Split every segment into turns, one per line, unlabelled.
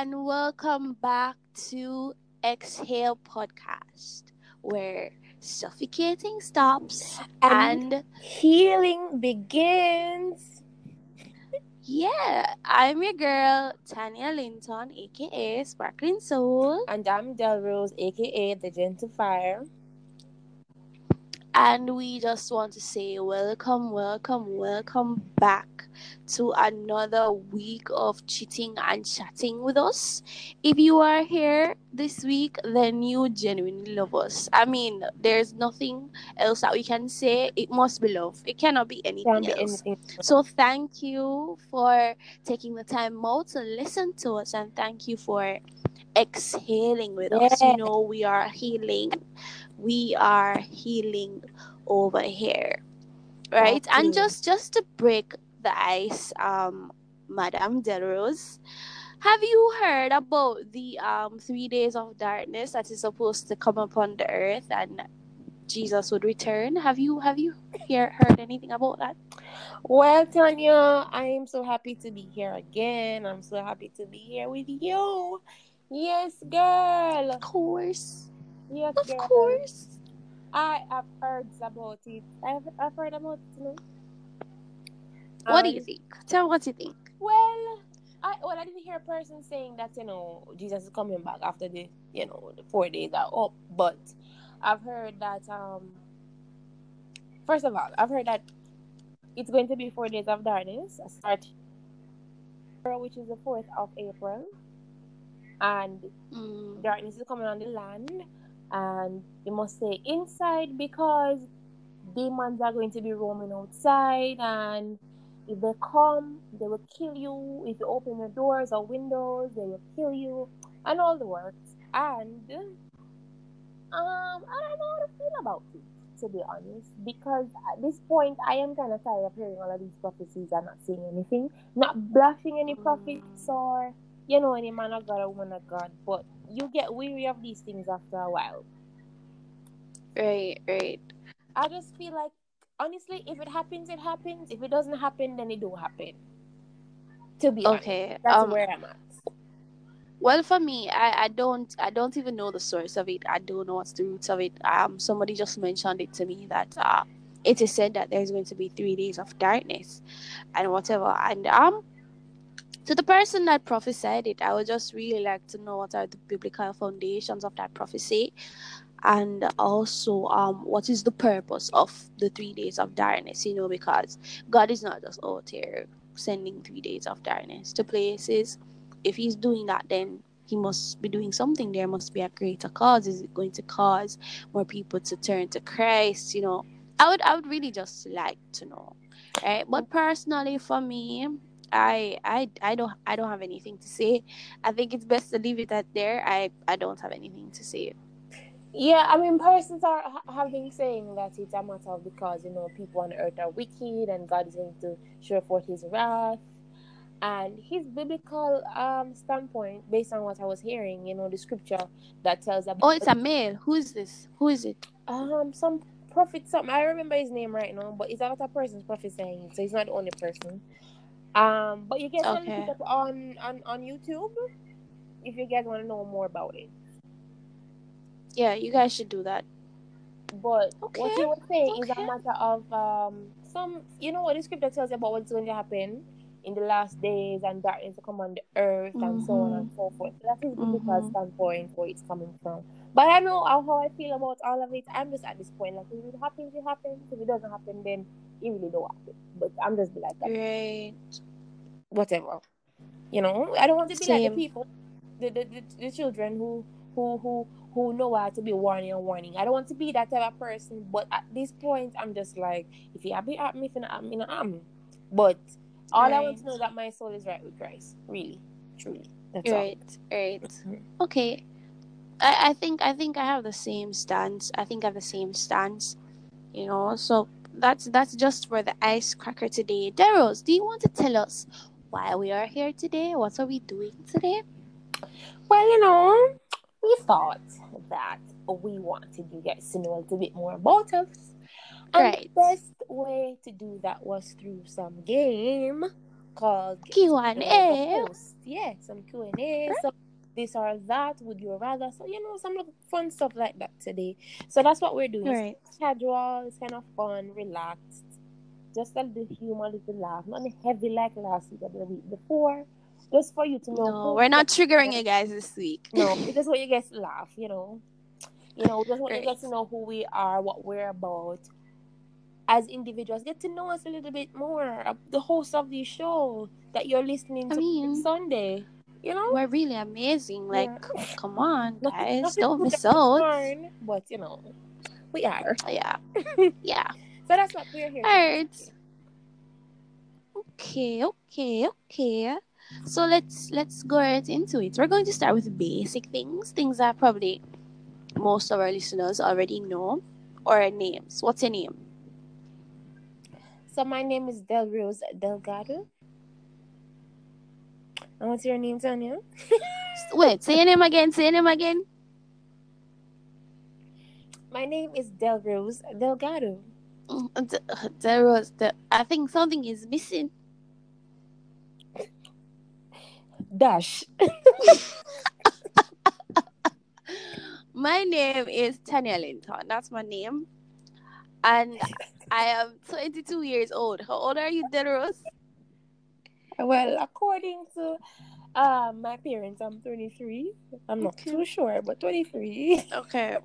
and welcome back to Exhale Podcast, where suffocating stops
And-
and
Healing begins.
yeah, I'm your girl Tanya Linton, aka Sparkling Soul,
And I'm Delrose, aka the Gentle Fire.
And we just want to say welcome, welcome, welcome back to another week of cheating and chatting with us. If you are here this week, then you genuinely love us. I mean, there's nothing else that we can say. It must be love. It cannot be anything
be
else.
anything.
So thank you for taking the time out to listen to us and thank you for exhaling with us. You know, we are healing. We are healing over here. Right? And just just to break the ice, um, Madame Delrose, have you heard about the um three days of darkness that is supposed to come upon the earth and Jesus would return? Have you have you hear, heard anything about that?
Well, Tanya, I am so happy to be here again. I'm so happy to be here with you. Yes, girl.
Of course.
Yes,
Of
girl.
course.
I have heard about it. I've, I've heard about it.
What do you think? Tell me what you think.
Well, I well, I didn't hear a person saying that you know Jesus is coming back after the you know the four days are up, but I've heard that um. First of all, I've heard that it's going to be four days of darkness, a start, which is the fourth of April, and
Mm.
darkness is coming on the land, and you must stay inside because demons are going to be roaming outside, and if they come, they will kill you. If you open your doors or windows, they will kill you, and all the works. And um, I don't know how to feel about it, to be honest, because at this point, I am kind of tired of hearing all of these prophecies and not seeing anything, not blushing any prophets or you know any man of God or woman of God, but you get weary of these things after a while.
Right, right.
I just feel like honestly, if it happens, it happens. If it doesn't happen, then it don't happen. To be honest,
Okay.
that's
Um
where I'm at.
well for me, I, I don't I don't even know the source of it. I don't know what's the roots of it. Um somebody just mentioned it to me that uh it is said that there's going to be three days of darkness and whatever. And um to the person that prophesied it, I would just really like to know what are the biblical foundations of that prophecy and also um what is the purpose of the three days of darkness you know because god is not just out here sending three days of darkness to places. If he's doing that then he must be doing something. There must be a greater cause. Is it going to cause more people to turn to christ you know? I would i would really just like to know right? But personally for me I, I I don't I don't have anything to say. I think it's best to leave it at there. I I don't have anything to say.
Yeah, I mean, persons are ha- have been saying that it's a matter of because you know people on earth are wicked and God is going to show forth His wrath. And his biblical um standpoint, based on what I was hearing, you know, the scripture that tells about
Oh, it's a male. Who is this? Who is it?
um some prophet something I remember his name right now, but it's a person's prophesying so he's not the only person. Um, but you can
Okay.
it up on, on on YouTube if you guys want to know more about it.
Yeah, you guys should do that.
But
Okay,
what you were saying is a matter of um some you know what the scripture tells you about what's going to happen in the last days and darkness to come on the earth and so on and so forth. So that is the biblical
Mhm.
standpoint where it's coming from. But I know how, how I feel about all of it. I'm just at this point, like if it happens, it happens. If it doesn't happen, then it really don't happen. But I'm just like that.
Right.
Whatever. You know, I don't want to be like the people the, the, the, the children who who who who know how to be warning and warning. I don't want to be that type of person, but at this point, I'm just like, if you happy at me, if you're not at me, not at me. But all I want to know is that my soul is right with Christ. Really, truly. That's all.
Right. Right.
Mhm.
Okay. I, I think I think I have the same stance. I think I have the same stance. You know, so that's that's just for the ice cracker today. Deros, do you want to tell us why we are here today? What are we doing today?
Well, you know, we thought that we wanted you guys to know a little bit more about us. And
Right.
the best way to do that was through some game called
Q and A.
Yeah, some Q and A. So this or that. Would you rather? So you know, some fun stuff like that today. So that's what we're doing.
Right.
It's casual. It's kind of fun, relaxed. Just a little humor, a little laugh. Not heavy like last week or the week before. Just for you to know.
No, we're not triggering you guys this week.
No, it's what you guys laugh. You know, you know, just want
Right.
you guys to know who we are, what we're about. As individuals, get to know us a little bit more. The host of the show that you're listening
I
to
mean-
Sunday. You know,
We're really amazing. Like, come on, guys,
nothing
don't miss out.
but you know, we are.
Oh, yeah, yeah.
So that's what we're here. to
Alright.
do.
Okay, okay, okay. So let's let's go right into it. We're going to start with basic things, things that probably most of our listeners already know, or names. What's your name?
So my name is Del Rose Delgado. And what's your name, Tanya?
Wait, say your name again. Say your name again.
My name is Del Rose Delgado.
Mm, There was the. I think something is missing.
Dash.
My name is Tanya Linton. That's my name, and I am 22 years old. How old are you, Deros?
Well, according to uh, my parents, I'm 23. I'm not
Okay.
too sure, but 23.
Okay.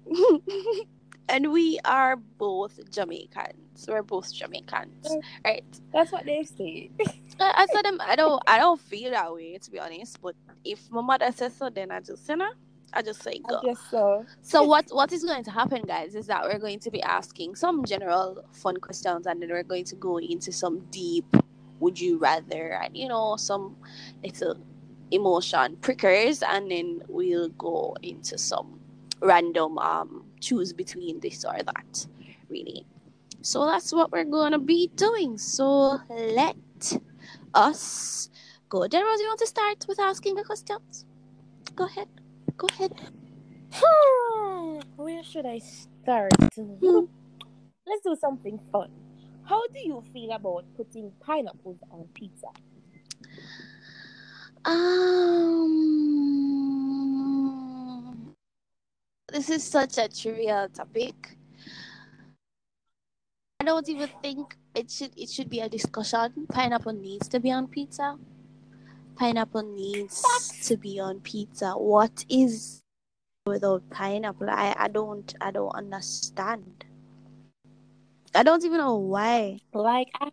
and we are both Jamaicans. We're both Jamaicans. Right.
That's what they say.
I, I said them I don't I don't feel that way to be honest. But if my mother says so then I just you know I just say
I guess so.
So what what is going to happen guys is that we're going to be asking some general fun questions and then we're going to go into some deep would you rather and you know some little emotion prickers and then we'll go into some random um choose between this or that really. So that's what we're gonna be doing. So let us go. Rose you want to start with asking the questions? Go ahead go ahead
Where should I start?
Hmm.
Let's do something fun. How do you feel about putting pineapples on pizza?
Um, this is such a trivial topic. I don't even think it should it should be a discussion. Pineapple needs to be on pizza. Pineapple needs to be on pizza. What is without pineapple? I, I don't I don't understand. I don't even know why
Like, I,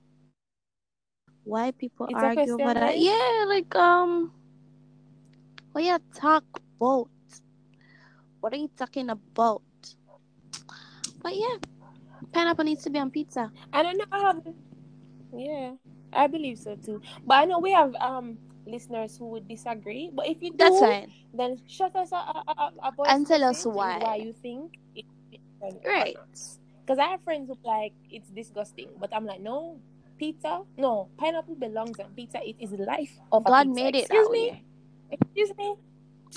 why people argue about that. Yeah, like um, what are you talk about? What are you talking about? But yeah, pineapple needs to be on pizza.
I don't know how. Yeah, I believe so too. But I know we have um listeners who would disagree. But if you do,
That's fine.
then shut us a, a, a, a
And tell us why.
why you think it,
Right.
Because I have friends who like it's disgusting, but I'm like, no, pizza, no, pineapple belongs on pizza. It is life of
God made it
Excuse
that
me.
way.
Excuse me.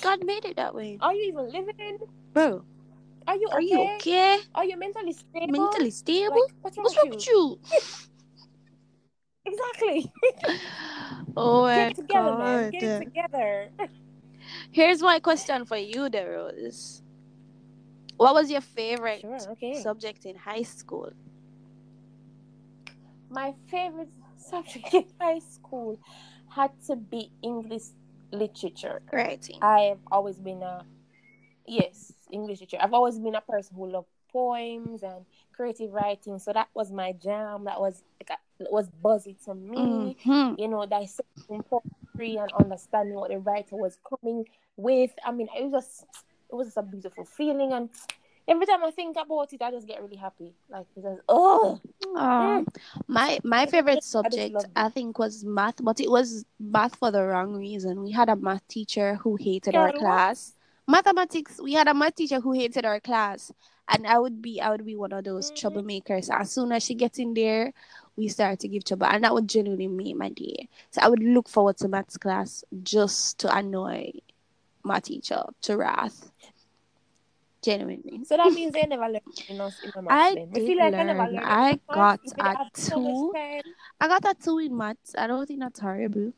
God made it that way.
Are you even living?
Bro,
Are you okay?
are you okay?
Are you mentally stable?
Mentally stable?
Like, what's wrong,
What's wrong
with
with
you? Exactly.
Oh
Get it together,
god.
man. Get it together.
Here's my question for you, Rose. What was your favorite
Sure, okay.
subject in high school?
My favorite subject in high school had to be English literature.
Writing.
I've always been a yes, English literature. I've always been a person who loved poems and creative writing. So that was my jam. That was like was buzzy to me.
Mhm.
You know, dissecting poetry and understanding what the writer was coming with. I mean, it was just it was just a beautiful feeling and every time I think about it, I just get really happy. Like just oh
my my favorite subject
it.
I think was math, but it was math for the wrong reason. We had a math teacher who hated
Yeah,
our class. Mathematics, we had a math teacher who hated our class. And I would be I would be one of those
Mhm.
troublemakers. As soon as she gets in there, we started to give trouble. And that would genuinely make my day. So I would look forward to maths class just to annoy my teacher to wrath. Genuinely.
So that means they never learned in us in the maths.
I
then.
did
feel like I never
learn.
learned
I
in
got a
had so
two. I got a two in maths. I don't think that's horrible.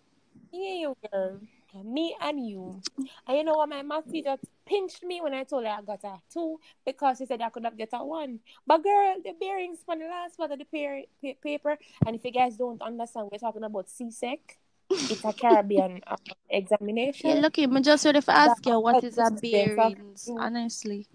Yeah, you girl. Me and you. And you know what? My math teacher pinched me when I told her I got a two because she said I could have get a one. But girl, the bearings from the last part of the pa- pa- paper, and if you guys don't understand, we're talking about CSEC. It's a Caribbean uh, examination.
Yeah, look, I'm just ready to ask you what is a
That's the difference of
bearings, honestly.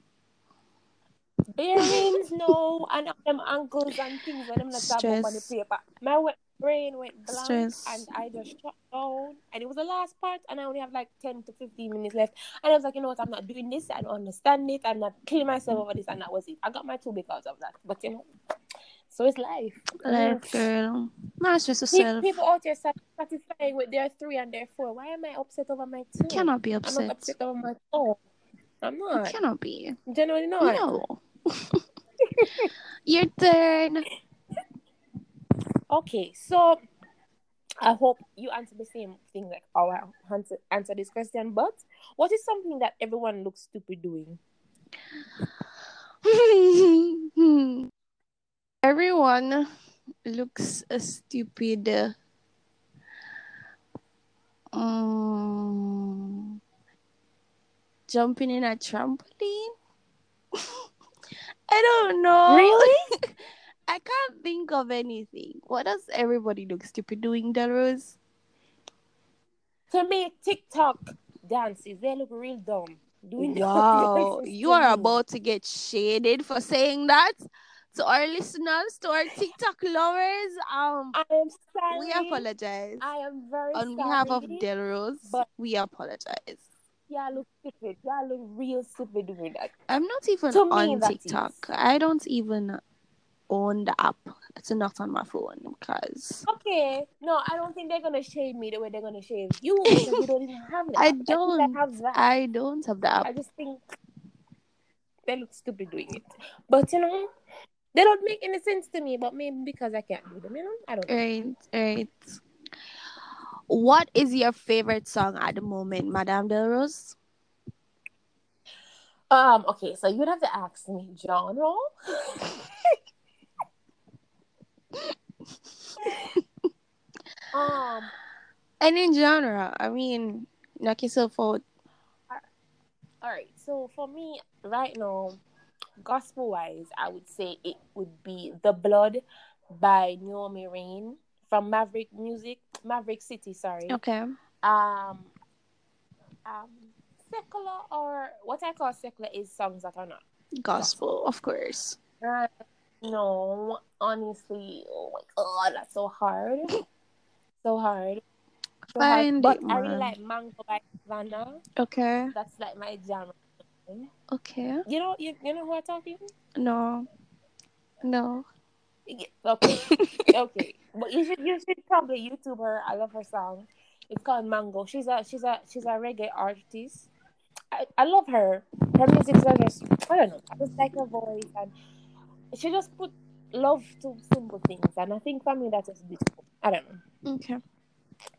Bearings, no, and them ankles and things when I'm not on the paper. My brain went blank
Stress.
and I just shut down. And it was the last part, and I only have like 10 to 15 minutes left. And I was like, you know what, I'm not doing this. I don't understand it. I'm not killing myself over this. And that was it. I got my two because of that. But you know, so it's life.
Life, girl.
Pe-
yourself.
People out satisfying with their three and their four. Why am I upset over my two?
Cannot be
I'm not
upset.
upset over my four. I'm not.
Cannot be.
Genuinely not.
No. Your turn.
Okay, so I hope you answer the same thing like our answer answer this question. But what is something that everyone looks stupid doing?
Everyone looks uh, stupid. Um, jumping in a trampoline. I don't know.
Really?
I can't think of anything. What does everybody look stupid doing, Delrose?
To me, TikTok dances they look real dumb. Doing
Wow, you are about to get shaded for saying that. To our listeners, to our TikTok lovers, um,
I am sorry.
we apologize.
I am very
On
sorry.
behalf of Delrose,
but-
we apologize.
Y'all look stupid. Y'all look real stupid doing that.
I'm not even
To me,
on
that
TikTok. I don't even own the app. It's not on my phone because
Okay, no, I don't think they're gonna shave me the way they're gonna shave you you don't even have that.
I don't.
I have that.
I don't have the app.
I just think they look stupid doing it. But you know, they don't make any sense to me. But maybe because I can't do them, you know, I don't know.
Right, right. What is your favorite song at the moment, Madame Delrose?
Um, okay, so you'd have to ask me genre. um,
and in genre. I mean, knock yourself out.
all right. So for me, right now, gospel wise, I would say it would be "The Blood" by Naomi Raine from Maverick Music, Maverick City. Sorry.
Okay.
um um secular or what I call secular is songs that are not.
Gospel, of course.
Uh, no, honestly, oh my god, that's so hard. So hard. So hard.
Find
But
it,
I really like Mango by Sevana.
Okay.
That's like my jam.
Okay.
You know, you, you know who I'm talking?
No. No.
Yeah, Okay, okay. But you should you should probably YouTube her. I love her song. It's called Mango. She's a she's a she's a reggae artist. I, I love her. Her music is just I don't know. I just like her voice and she just put love to simple things and I think for me that's just beautiful. I don't know.
Okay.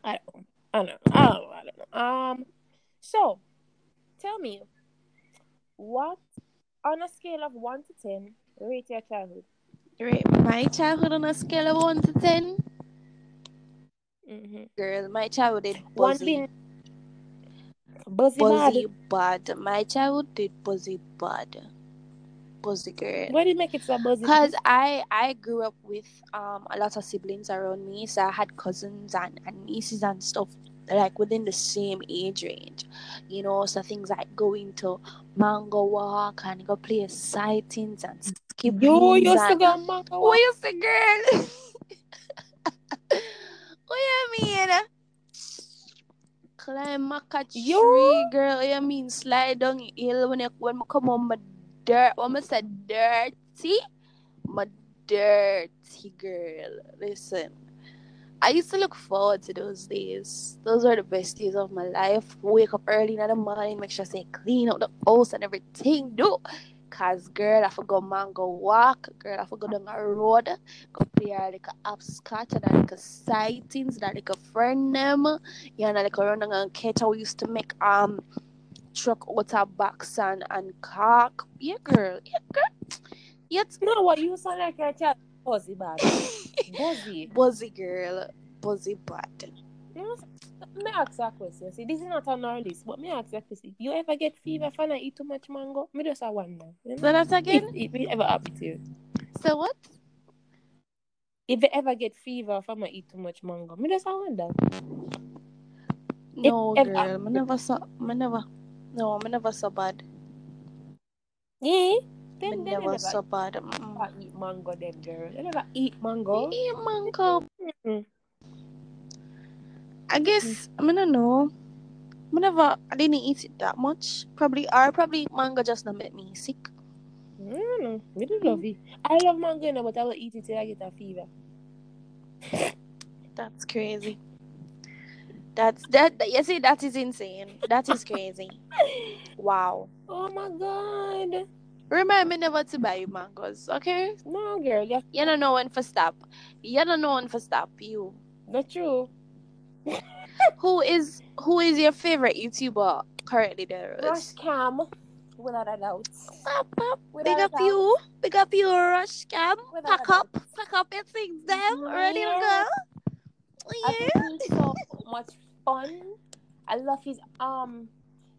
I don't know. I don't know. I don't know. I don't know. Um so tell me what on a scale of one to ten rate your childhood?
Right. My childhood on a scale of one to ten.
Mm-hmm.
Girl, my childhood did buzzy.
being buzzy, bad.
Buzzy bad. My childhood did buzzy bad. Buzzy girl.
Why do you make it so buzzy?
Because I I grew up with um a lot of siblings around me, so I had cousins and, and nieces and stuff like within the same age range, you know. So things like going to mango walk and go play sightings and skip
you used to go mango.
what you say, girl? what you mean? Climb a tree, girl. You mean slide down hill when you when I come on my dirt? I said dirty, my dirty girl. Listen, I used to look forward to those days. Those were the best days of my life. Wake up early in the morning, make sure I say clean up the house and everything. Do. Cause girl, I forgot man go walk. Girl, I forgot down the road. Go play a upscotch and like a sightings, that like a friend them. Yeah, and like a run and catch. We used to make um truck out of box and, and cock. Yeah, girl. Yeah, girl. Yet
No, what you sound like a chat. Buzzy bad. Buzzy.
buzzy girl. Buzzy bad.
Me ask a question. See, this is not on our list, but me ask a question. You ever get fever for not eat too much mango? Me just a wonder.
So
know?
that's
If
again.
if it ever happen to you.
So what?
If you ever get fever from not eat too much mango, me just a wonder.
No, girl. Me never so. Me never. No, me never so bad.
Yeah. Then, then
never so bad. Mm-mm.
eat mango, them girl. They never eat mango.
Yeah, mango.
Mm.
I guess I mean I know. I never I didn't eat it that much. Probably or probably mango just not make me sick.
I know. Me do love it. I love mango, you know, but I will eat it till I get a fever.
That's crazy. That's that you see that is insane. That is crazy. Wow.
Oh my god.
Remember me never to buy you mangoes, okay?
No, girl, Yeah.
You don't know when for stop. You don't know when for stop you.
not true.
Who is who is your favorite YouTuber currently there?
Rush cam, without a doubt.
Pop.
Without
Big up
doubt.
you. Big up you, Rush Cam.
Without
Pack up. Pack up your things, them. Ready to
Yeah.
go? Yeah.
Much fun. I love his um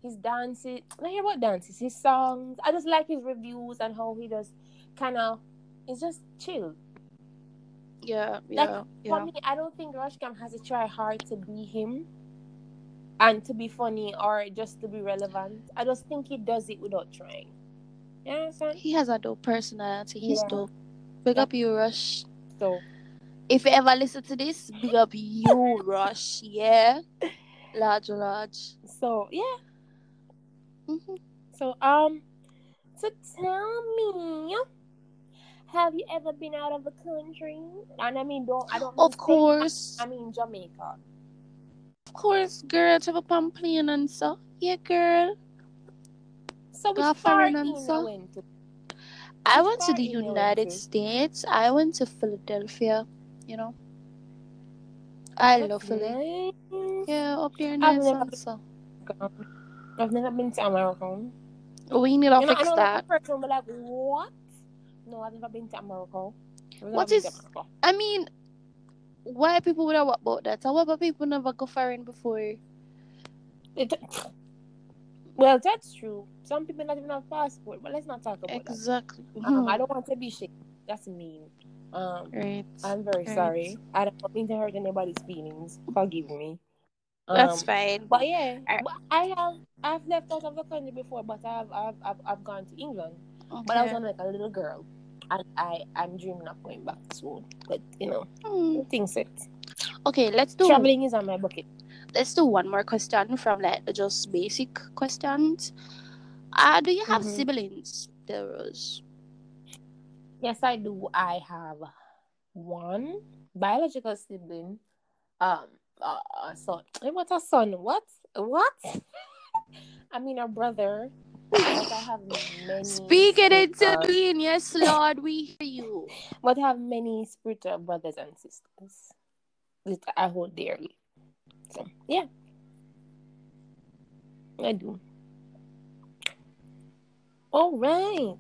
his dances. I hear about dances, his songs. I just like his reviews and how he just kind of. It's just chill.
Yeah,
Like,
yeah,
For me, I don't think Rushcam has to try hard to be him and to be funny or just to be relevant. I just think he does it without trying. You understand?
He has a dope personality. He's
Yeah.
dope. Big
Yeah.
up you, Rush.
So
If you ever listen to this, big up you, Rush. Yeah. Large, large.
so yeah.
hmm
So um so tell me have you ever been out of the country? And I mean don't I don't mean
Of course.
I mean Jamaica.
Of course, girl. To have a pamphlet and so. Yeah, girl.
So which
Go
part
and so.
went to?
I went to the
went
United
to?
States. I went to Philadelphia. You know. I
That's
love Philly.
nice.
Yeah, up there
I've
nice
never
so.
I've never been to America.
We need to
You know, I
fix
know
that.
person be like, what? No, I've never been to America. I've
What is-
America.
I mean, why people would have what about that? However, people never go foreign before.
It, well, that's true. Some people not even have passport, but let's not talk about
Exactly.
that. Um,
Mhm.
I don't want to be shit. That's mean. Um,
Right.
I'm very
Right.
sorry. I don't mean to hurt anybody's feelings. Forgive me. Um,
That's fine.
But yeah,
I-
but I have I've left out of the country before, but I've I've I've, I've gone to England. But I was
Okay.
on like a little girl, and I I'm dreaming of going back soon. But you know,
Hmm.
things it.
Okay, let's do
Traveling is on my bucket.
let's do one more question from like just basic questions. Uh do you have
Mhm.
siblings, Rose?
Yes, I do. I have one biological sibling. Um, uh, a son. Eh, What a son? What? What? I mean a brother. But I have many.
Speak it into being, yes, Lord, we hear you.
But I have many spiritual brothers and sisters that I hold dearly. So yeah, I do. All right.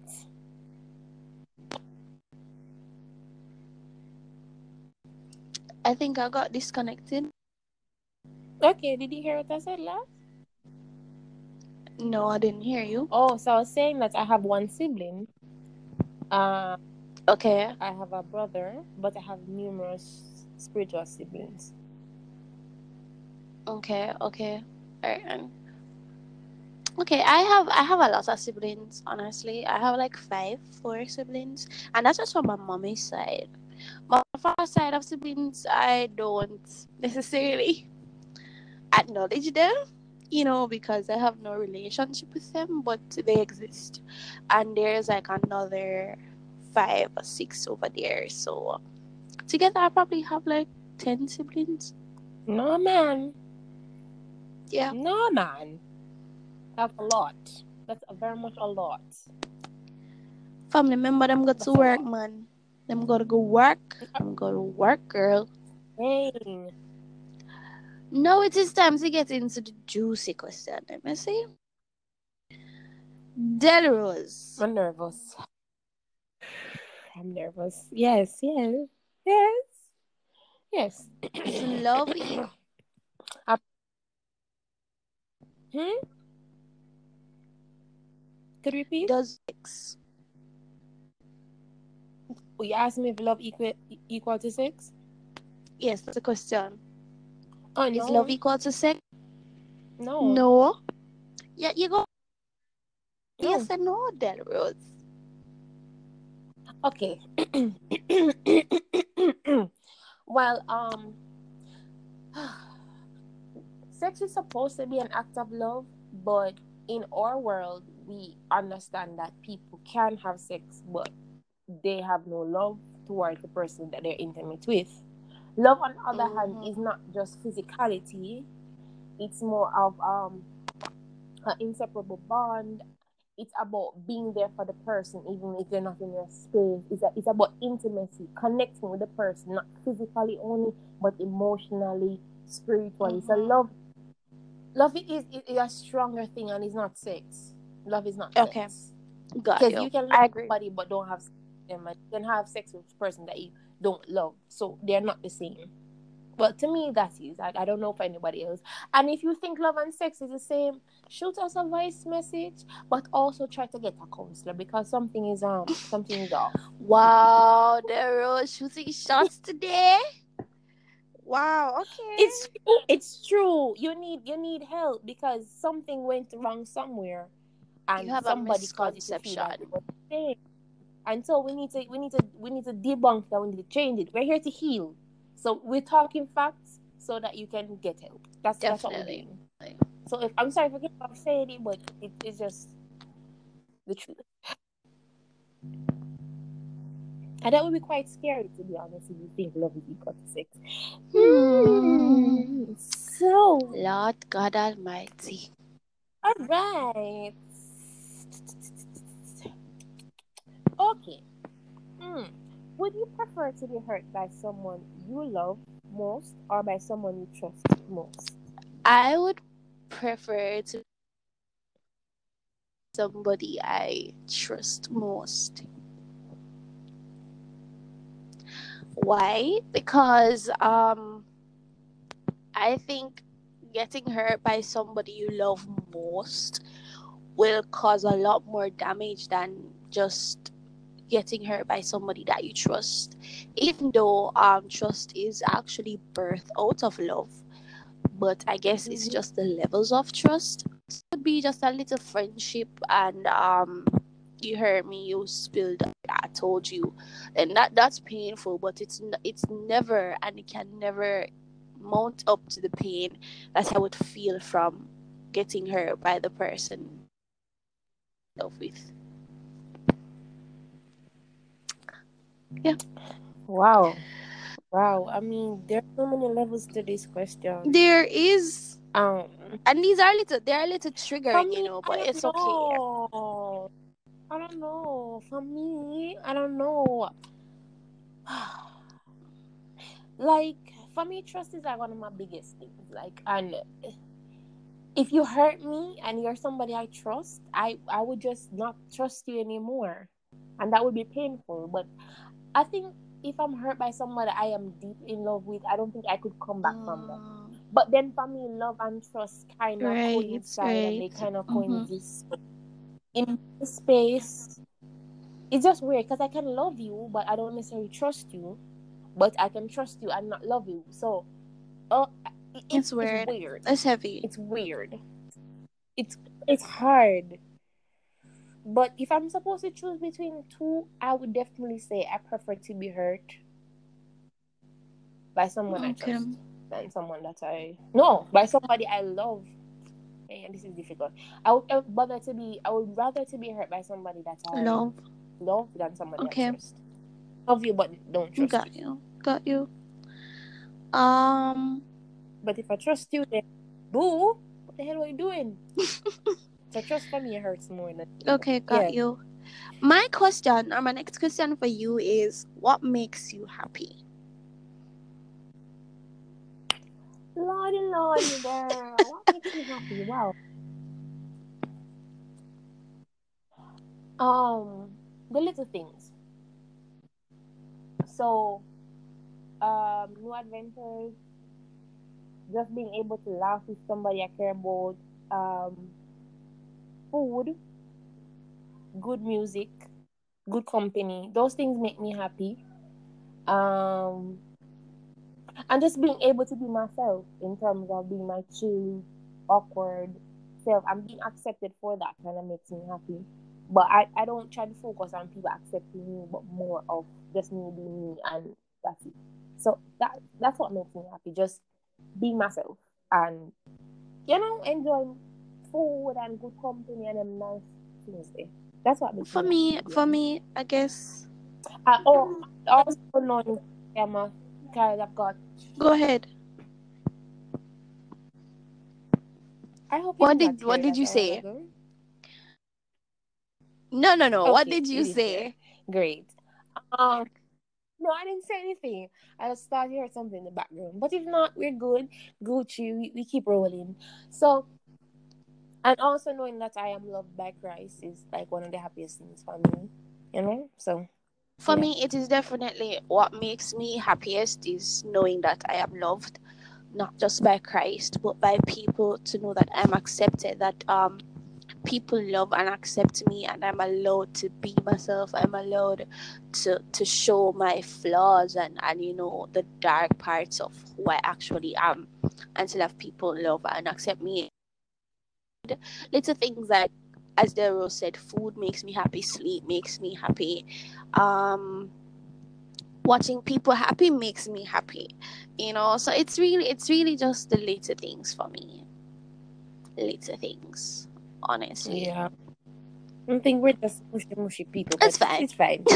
I think I got disconnected.
Okay. Did you hear what I said last?
No, I didn't hear you.
Oh, so I was saying that I have one sibling. Uh,
Okay.
I have a brother, but I have numerous spiritual siblings.
Okay, okay. Alright. and- Okay, I have I have a lot of siblings, honestly. I have like five, four siblings. And that's just from my mommy's side. My father's side of siblings I don't necessarily acknowledge them, you know, because I have no relationship with them, but they exist. And there's like another five or six over there. So together I probably have like ten siblings.
No man,
Yeah.
no man. That's a lot. That's a very much a lot.
Family member them go to
That's a
work, man. Them gotta go work. I'm gonna work, girl.
Dang.
Now it is time to get into the juicy question. Let me see. Delrose.
I'm nervous. I'm nervous. Yes, yes, yes, yes.
Love e-
Hmm? Could you repeat?
does sex
Oh, you ask me if love equal equal to sex?
yes that's the question.
Oh
is love equal to sex?
No,
no. Yeah you go.
No.
yes and no Delrose
Okay. well, um, sex is supposed to be an act of love, but in our world, we understand that people can have sex, but they have no love towards the person that they're intimate with. Love, on the other hand,
Mhm.
is not just physicality; it's more of um an inseparable bond. It's about being there for the person, even if they're not in your space. It's, a, it's about intimacy, connecting with the person, not physically only, but emotionally, spiritually. So
Mhm.
love, love is, is, is a stronger thing, and it's not sex. Love is not
Okay.
sex.
got
Because
you,
you can
I
love
agree
somebody but don't have sex them, and you can have sex with a person that you don't love. So they're not the same. Well, to me, that is. I, I don't know for anybody else. And if you think love and sex is the same, shoot us a voice message, but also try to get a counselor because something is um something is off.
wow Delrose shooting shots today wow okay
It's true. It's true. You need you need help because something went wrong somewhere, and
You have a
somebody caused you to feel And so we need to we need to we need to debunk that. We need to change it. We're here to heal. So we're talking facts so that you can get help. That's that's what we're
Definitely.
doing. So if I'm sorry for on saying it, but it, it's just the truth. And that would be quite scary to be honest if you think love is equal to sex.
Hmm.
So
Lord God Almighty.
all right. Okay. Hmm. Would you prefer to be hurt by someone you love most or by someone you trust most?
I would prefer to somebody I trust most. Why? Because um I think getting hurt by somebody you love most will cause a lot more damage than just getting hurt by somebody that you trust. Even though um trust is actually birth out of love. But I guess it's
Mhm.
just the levels of trust. It could be just a little friendship and um you heard me you spilled I told you and that that's painful but it's it's never and it can never mount up to the pain that I would feel from getting hurt by the person love with.
Wow. Wow. I mean, there are so many levels to this question.
There is
Um,
and these are little they're a little triggering,
me,
you know, but it's okay.
I don't know. For me, I don't know. like for me, trust is like one of my biggest things. Like, and if you hurt me and you're somebody I trust, I I would just not trust you anymore, and that would be painful. But I think if I'm hurt by somebody I am deep in love with, I don't think I could come back from that.
Uh,
But then for me, love and trust kind of
Right,
coincide and they kind of
Mhm.
coexist in this space. It's just weird because I can love you, but I don't necessarily trust you. But I can trust you and not love you. So, uh, it-
It's
it's,
weird.
It's weird.
It's heavy.
It's weird. It's it's hard. But if I'm supposed to choose between two, I would definitely say I prefer to be hurt by someone I trust than someone that I no by somebody I love. And this is difficult. I would, I would bother to be. I would rather to be hurt by somebody that I
Love.
love than somebody
Okay.
I trust. Love you, but don't trust
Got
you.
you. Got you. Um
But if I trust you, then boo, what the hell are you doing? so trust for me it hurts more than
okay, got
Yeah.
you. My question or my next question for you is what makes you happy?
Lordy, lordy, girl, what makes you happy? Wow. Um, the little things. So, um, new adventures, just being able to laugh with somebody I care about, um, food, good music, good company. Those things make me happy. Um, and just being able to be myself in terms of being my chill, awkward self I'm being accepted for that kind of makes me happy. But I, I don't try to focus on people accepting me, but more of just me being me and that's it. So that that's what makes me happy. Just being myself and you know, enjoying food and good company and them nice things there. That's what makes
For
me happy.
for me, I guess.
I oh, also knowing Emma because I've got
Go ahead.
I hope
What did what did you say? No, no, no. what did you
you
say?
Great. Um, no, I didn't say anything. I just thought you heard something in the background. But if not, we're good. Gucci, we, we keep rolling. So, and also knowing that I am loved by Christ is like one of the happiest things for me. You know? So,
For
Yeah.
me, it is definitely what makes me happiest is knowing that I am loved, not just by Christ, but by people to know that I'm accepted, that um people love and accept me and I'm allowed to be myself. I'm allowed to to show my flaws and, and you know the dark parts of who I actually am and to have people love and accept me. Little things like as Daryl said, food makes me happy, sleep makes me happy. Um watching people happy makes me happy. You know, so it's really it's really just the little things for me. Little things. Honestly.
yeah. I think we're just mushy mushy people.
It's fine.
It's fine.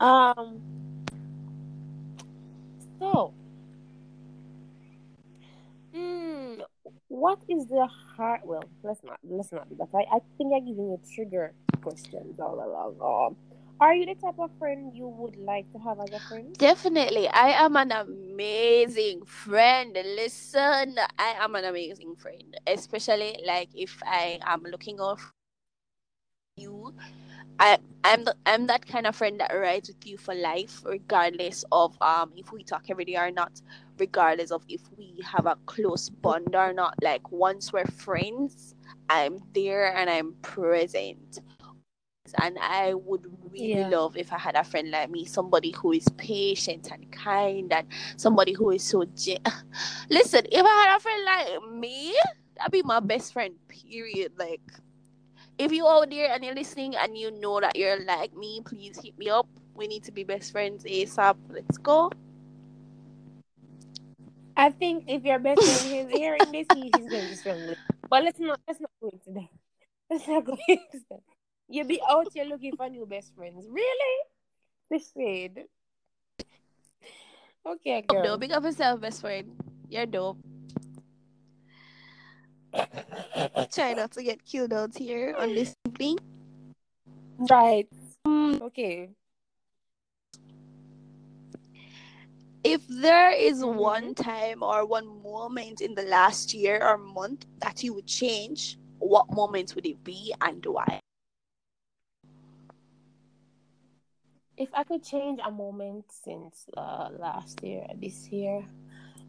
um, so, mm, what is the hard? Well, let's not let's not do that. I, I think I'm giving you trigger questions all along. Um, are you the type of friend you would like to have as a friend?
Definitely. I am an amazing friend. Listen, I am an amazing friend. Especially like if I am looking for you. I I'm the, I'm that kind of friend that rides with you for life, regardless of um if we talk every day or not, regardless of if we have a close bond or not. Like once we're friends, I'm there and I'm present. And I would really
Yeah.
love if I had a friend like me, somebody who is patient and kind, and somebody who is so. Gen- Listen, if I had a friend like me, that'd be my best friend. Period. Like, if you out there and you're listening and you know that you're like me, please hit me up. We need to be best friends ASAP. Let's go.
I think if your best friend is hearing this, he, he's going to be struggle. But let's not let's not go into that. Let's not go into that. You be out here looking for new best friends. Really? This shade. Okay, girl. Dope.
Big up yourself, best friend. You're dope. Try not to get killed out here on this thing.
Right.
Mm,
Okay.
if there is one time or one moment in the last year or month that you would change, what moment would it be and why?
If I could change a moment since uh, last year, this year,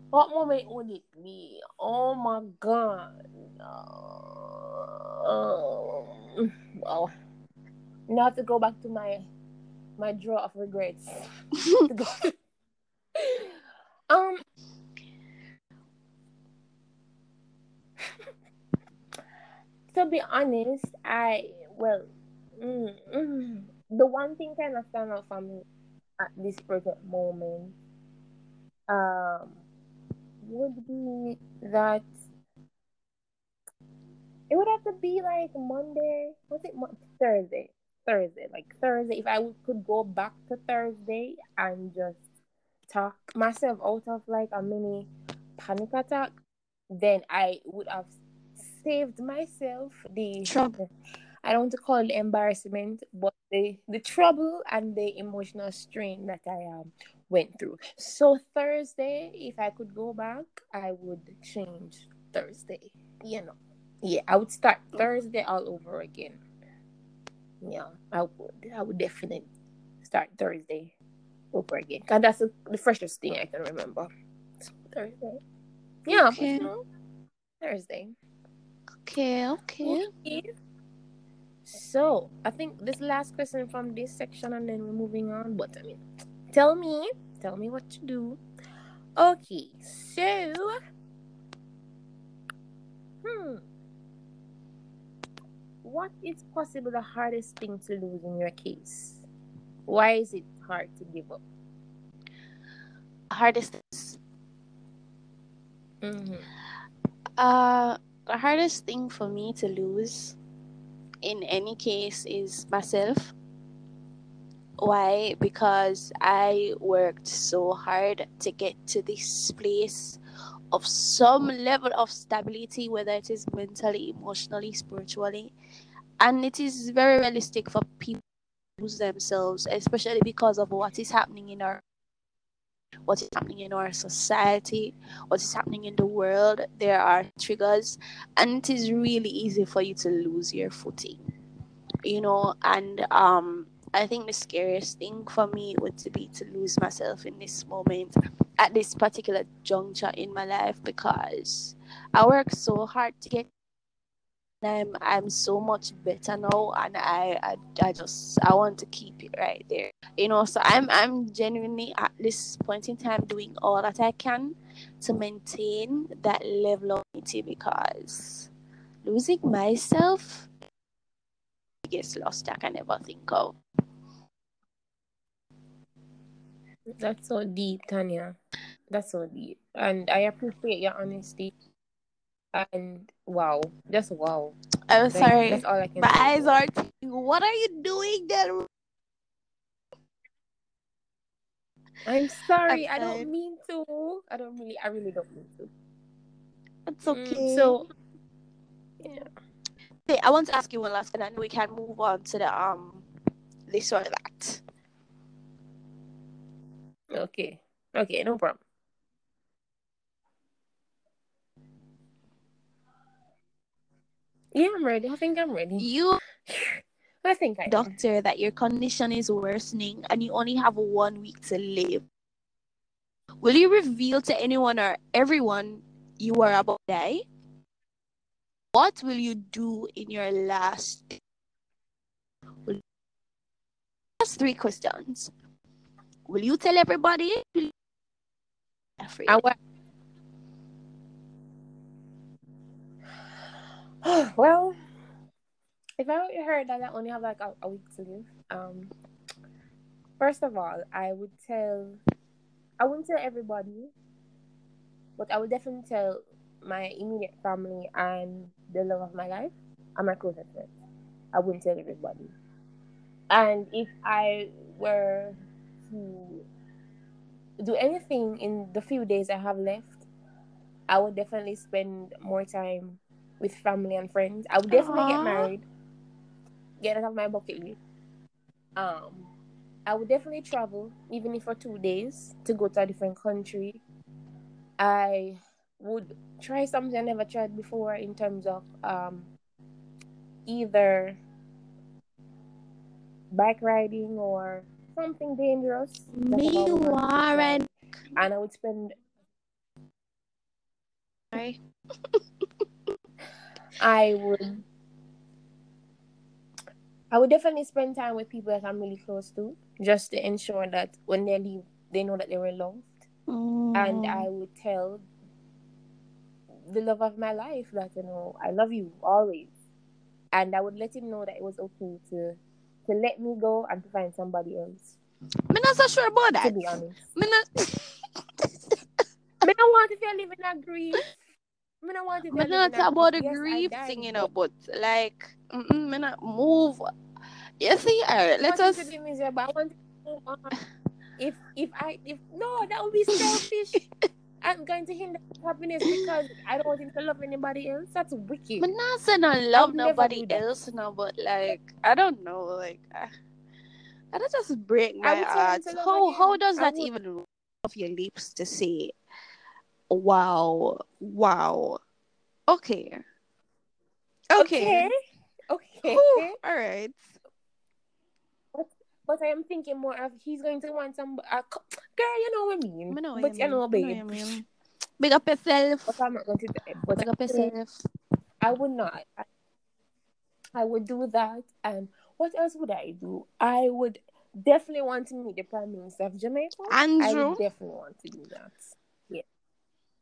what moment would it be? Oh my god. Um, well, now I have to go back to my my drawer of regrets. Um, to be honest, I well, mm, mm, the one thing kind of stand out for me at this present moment, um, would be that it would have to be like Monday. Was it Thursday? Thursday, like Thursday. If I would, could go back to Thursday and just talk myself out of like a mini panic attack, then I would have saved myself the
Trouble.
I don't want to call it embarrassment, but the the trouble and the emotional strain that I um went through. So Thursday, if I could go back, I would change Thursday. You know. yeah, I would start Thursday all over again. Yeah, I would. I would definitely start Thursday over again. Cause that's the, the freshest thing I can remember. So, Thursday. Yeah,
Okay.
Thursday.
Okay, okay.
Okay. So I think this last question from this section, and then we're moving on. But I mean, tell me, tell me what to do. Okay, so, hmm, what is possible the hardest thing to lose in your case? Why is it hard to give up?
Hardest.
Mm-hmm.
Uh, the hardest thing for me to lose in any case is myself. Why? Because I worked so hard to get to this place of some level of stability, whether it is mentally, emotionally, spiritually. And it is very realistic for people to lose themselves, especially because of what is happening in our what is happening in our society, what is happening in the world. There are triggers, and it is really easy for you to lose your footing. You know, and um, I think the scariest thing for me would be to lose myself in this moment, at this particular juncture in my life, because I worked so hard to get. I'm I'm so much better now, and I, I I just I want to keep it right there you know so i'm i'm genuinely at this point in time doing all that i can to maintain that level of unity because losing myself biggest lost i can ever think of
That's so deep, Tanya. That's so deep, and I appreciate your honesty. And wow, just wow.
i'm
Like,
sorry
That's all I can
my
say.
eyes are t- what are you doing there
I'm sorry. I
Okay.
don't mean to. I don't really. I really don't mean to.
it's
Mm,
okay
so yeah.
Hey, i want to ask you one last thing and then we can move on to the um this or that
Okay. Okay. No problem. Yeah, I'm ready. I think I'm ready.
you
I think I am.
doctor that your condition is worsening and you only have one week to live, will you reveal to anyone or everyone you are about to die? What will you do in your last? That's three questions. Will you tell everybody? Afraid.
I well, if I heard that I only have like a, a week to live, um, first of all, I would tell, I wouldn't tell everybody, but I would definitely tell my immediate family and the love of my life and my closest friends. I wouldn't tell everybody. And if I were to do anything in the few days I have left, I would definitely spend more time with family and friends. I would definitely
Aw.
get married, get out of my bucket list. Um, I would definitely travel, even if for two days, to go to a different country. I would try something I never tried before in terms of um, either bike riding or something dangerous.
Me,
about what I would try.
Warren.
And I would spend
Sorry.
I would I would definitely spend time with people that I'm really close to, just to ensure that when they leave, they know that they were loved. And
Mm.
I would tell the love of my life that you know I love you always, and I would let him know that it was okay to to let me go and to find somebody else.
Me not so sure about that.
To be honest,
Me not.
me don't want if you live in a grief. Me don't want if you
Me not about the
Yes,
grief thing, you know,
but
but like, me not move. You see, alright, let us.
to be miserable. I want to move um, on. If if I if no, that would be selfish. I'm going to hinder happiness because I don't want him to love anybody else. That's wicked.
Me not say I love nobody else, no, but like, I don't know, like, I, I that just break my
would tell him
heart. How how does
I
that
would.
even off your lips to say, wow, wow, okay? Okay.
Okay.
Whew, all right.
But but I am thinking more of he's going to want some uh, girl, you know what I mean.
I know
but
you
you know,
mean. I
babe.
know you mean. Big up yourself.
But I'm not going to do it. But
Big up yourself.
I would not. I, I would do that. And what else would I do? I would definitely want to meet the Prime Minister of Jamaica. And
I
would definitely want to do that.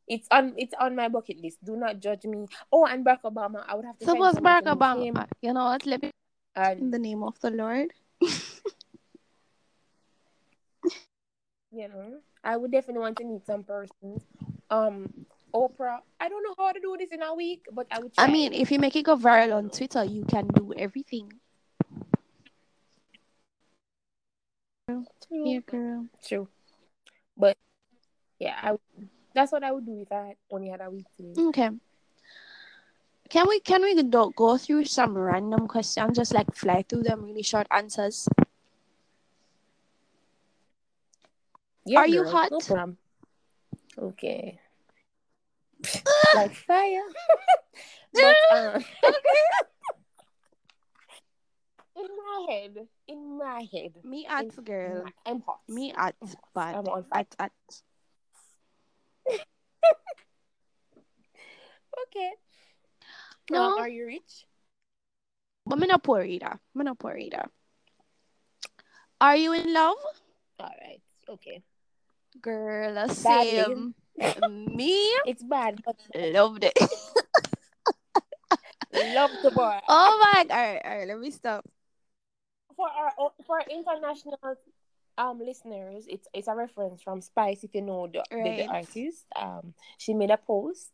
It's on it's on my bucket list. Do not judge me. Oh, and Barack Obama. I would have to
So was Barack Obama. You know what? Let me in the name of the Lord.
you know, I would definitely want to meet some persons. Um, Oprah. I don't know how to do this in a week, but I would. Try.
I mean, if you make it go viral on Twitter, you can do everything.
True.
Yeah, girl.
True. But yeah, I. That's what I would do if I only had a week to do.
Okay. Can we can we do, go through some random questions, just like fly through them, really short answers?
Yeah,
Are you hot?
No problem. Okay. like fire. but um, in my head, in my head,
Me at girl.
I'm hot.
Me at but
I'm on fire.
at at.
Okay.
No.
Are you rich?
Me not poor either. Me not poor either. Are you in love?
All right. Okay.
Girl, same. Me
It's bad, but
loved it.
love the boy.
Oh my! All right, all right. let me stop.
For our for our international um listeners, it's it's a reference from Spice. If you know the, the, the artist, um, she made a post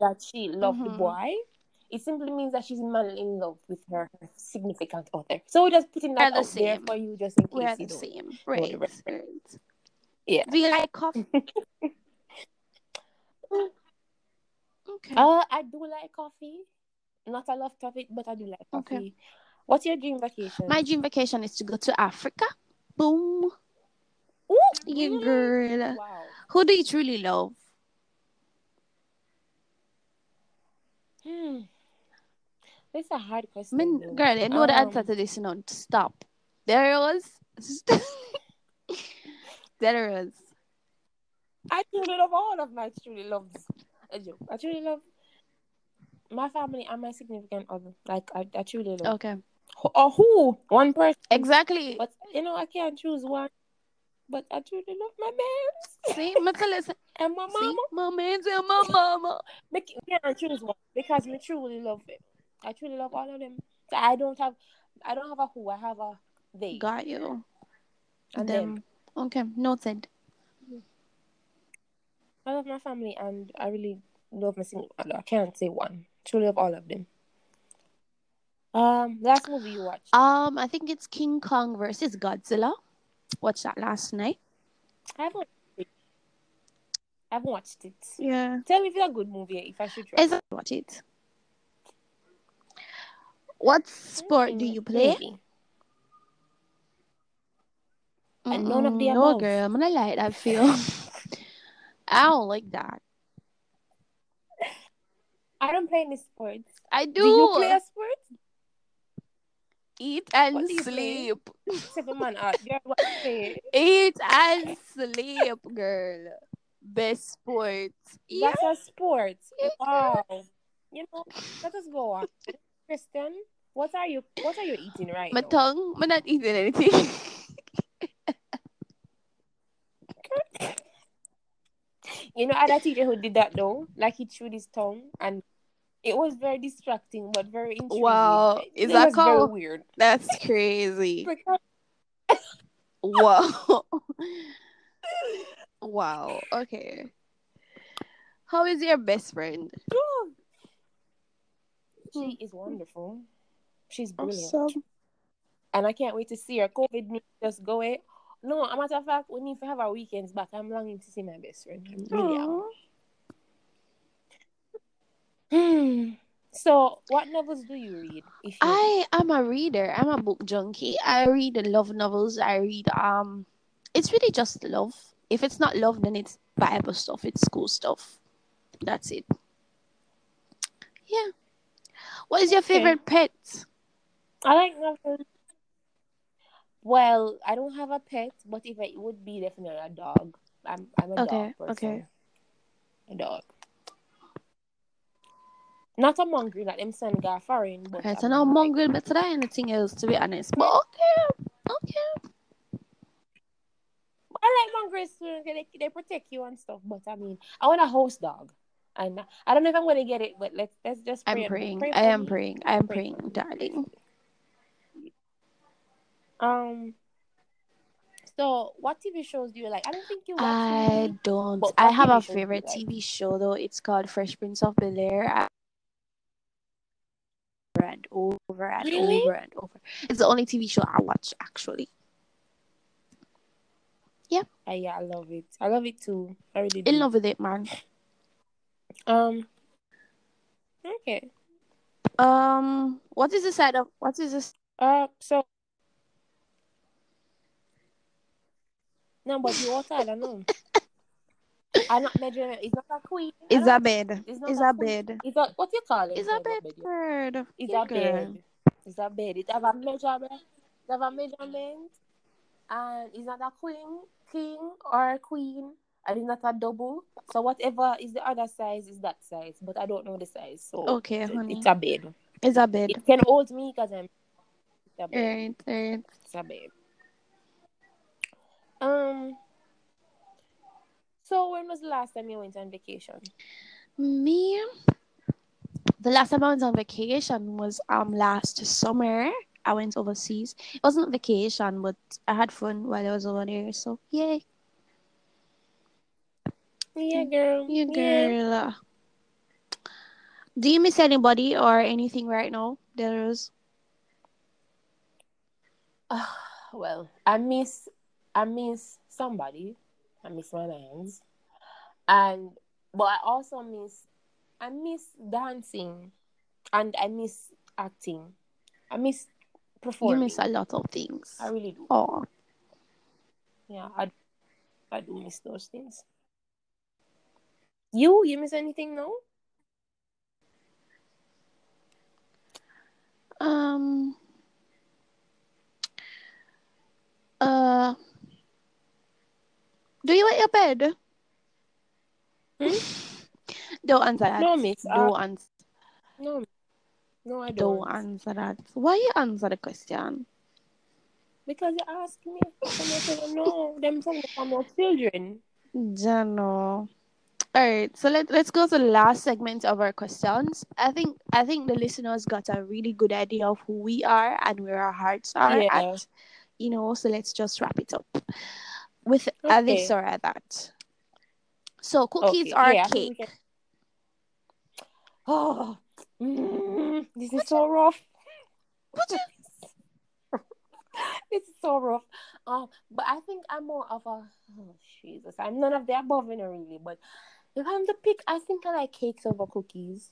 that she loved the
Mhm.
boy. It simply means that she's madly in love with her significant other. So we're just putting
We're
that
the
out there
same.
for you, just in
We're
case
the same. Right.
the reference. Yeah.
Do you like coffee? Okay.
Uh, I do like coffee. Not a lot of it, but I do like coffee Okay. What's your dream vacation?
My dream vacation is to go to Africa. Boom.
Ooh,
Yeah,
really?
girl.
Wow.
Who do you truly love?
Hmm. That's a hard question.
I mean,
though.
girl, I know the answer
Um,
to this. You know, stop. There it was. there it was.
I truly love all of my truly loves. A joke. I truly love my family and my significant other. Like I, I truly love.
Okay.
Or who? One person.
Exactly.
But you know, I can't choose one. But I truly love my man
See, me tell you,
and my
see, my man's and my mama.
Me can't choose one because me truly love it. I truly love all of them. So I don't have, I don't have a who. I have a they
Got you.
and
them.
them.
Okay, noted.
I love my family and I really love my single. I can't say one. Truly love all of them. Um, last movie you watched?
Um, I think it's King Kong versus Godzilla. Watched that last night.
I haven't. watched it. I haven't watched it.
Yeah.
Tell me if it's a good movie. If I should try.
Watch it. What sport do
Mm,
you play?
maybe. And none of the
Mm-mm, no, girl. I'm gonna like that feel. I don't like that.
I don't play any sports.
I do.
Do you play a sport?
Eat and
What do you play?
sleep.
Seven man out. Girl, what you?
Eat and sleep, girl. Best sport. Yeah.
That's a sport.
Yeah,
Wow. You know, let us go on. Kristen, what are you what are you eating right
My
now?
tongue. I'm not eating anything.
You know, I had a teacher who did that though. Like he chewed his tongue and it was very distracting but very interesting.
Wow. Is
it
that
was very
called-
weird.
That's crazy.
Because
Wow. wow. Okay. How is your best friend?
she is wonderful. She's brilliant.
Awesome.
And I can't wait to see her. COVID need to just go away. No, a matter of fact, we need to have our weekends back. I'm longing to see my best friend. I really am. Hmm. So, what novels do you read? If you
I am a reader. I'm a book junkie. I read love novels. I read um it's really just love. If it's not love, then it's Bible stuff, it's school stuff. That's it. Yeah. What is your
Okay.
favorite pet?
I like nothing. Well, I don't have a pet, but if I, it would be definitely a dog. I'm I'm a
Okay,
dog person.
okay.
A dog. Not a mongrel like them son guy foreign, but I
now
mean, like,
mongrel better than anything else, to be honest. But okay, okay.
I like mongrels too. They, they protect you and stuff. But I mean, I want a house dog, and I don't know if I'm gonna get it. But let's let's just pray.
I'm praying.
pray
I am
me.
praying. I am
Pray
praying, darling.
Um. So, what TV shows do you like? I don't think you watch
I
TV.
don't. I have
TV
a
shows do you
favorite
like?
TV show though. It's called Fresh Prince of Bel Air. Over and over and
Really?
over and over. It's the only TV show I watch actually.
Uh, yeah, I love it. I love it too. I really do.
In love with it, man.
Um. Okay.
Um, what is the side of what is this?
Uh. So. No, but you also I don't know. I'm not measuring. It's not a queen. I
a bed?
It's not a
a bed?
It's a what you call it? it?
Is a bed?
It's a bed. It's a bed. It have a measurement. It have a measurement, and it's not a queen, king or a queen, and it's not a double. So whatever is the other size is that size, but I don't know the size. So
Okay, honey.
it's a bed.
Is a bed.
It can hold me because I'm. It's a bed.
Right, right.
It's a bed. Um. So when was the last time you went on vacation?
Me, the last time I went on vacation was um last summer. I went overseas. It wasn't vacation, but I had fun while I was over there. So yay,
Yeah, girl.
you girl. Do you miss anybody or anything right now, Delrose?
Ah, well, I miss I miss somebody. I miss my mans. And but I also miss I miss dancing and I miss acting. I miss performing.
You miss a lot of things.
I really do.
Oh,
Yeah, I I do miss those things. You you miss anything now?
um, uh, do you want your bed?
Hmm?
Don't answer that.
No, miss. Uh,
Don't answer.
no, no, I
Don't
don't.
answer that. Why you answer the question?
Because you asked me. And no, them are more children.
Jano. All right, so let let's go to the last segment of our questions. I think I think the listeners got a really good idea of who we are and where our hearts are
Yeah.
at. You know, so let's just wrap it up with a this or a that. So cookies
Okay,
or
yeah, I think we
cake?
can- Oh, mm, this is so rough. this is so rough. Um, but I think I'm more of a oh Jesus. I'm none of the above, you know, really. But if I'm to pick, I think I like cakes over cookies.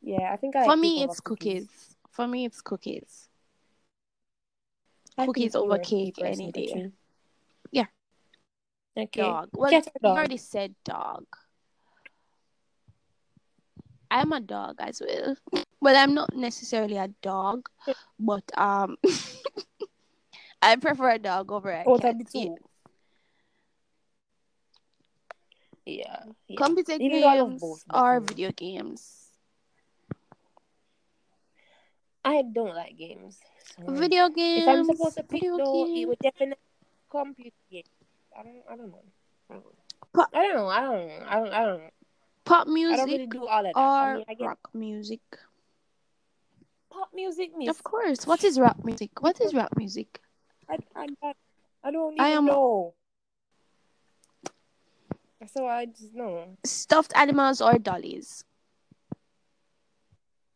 Yeah, I think I like
For me, it's cookies. For me, it's cookies.
I
Cookies over
you're a cookie
cake any day.
Okay.
Dog. Well,
Cat or
you've already said dog. I'm a dog as well. Well, I'm not necessarily a dog, but um, I prefer a dog over a
Out
cat.
Yeah. yeah.
Computer
Even though I love
games
both,
or video games.
I don't like games. so-
Video games.
If I'm supposed to pick though,
games.
it would definitely computer games. I don't I don't know. I don't know.
Pop-
I don't know. I don't know. I don't I don't know.
pop
I
music
don't really do all of that. I
or
mean I get
rock music.
pop music miss.
Of course. What is rap music? What is rap music?
I, I, I, I don't even
I am-
know. So I just know.
Stuffed animals or dollies?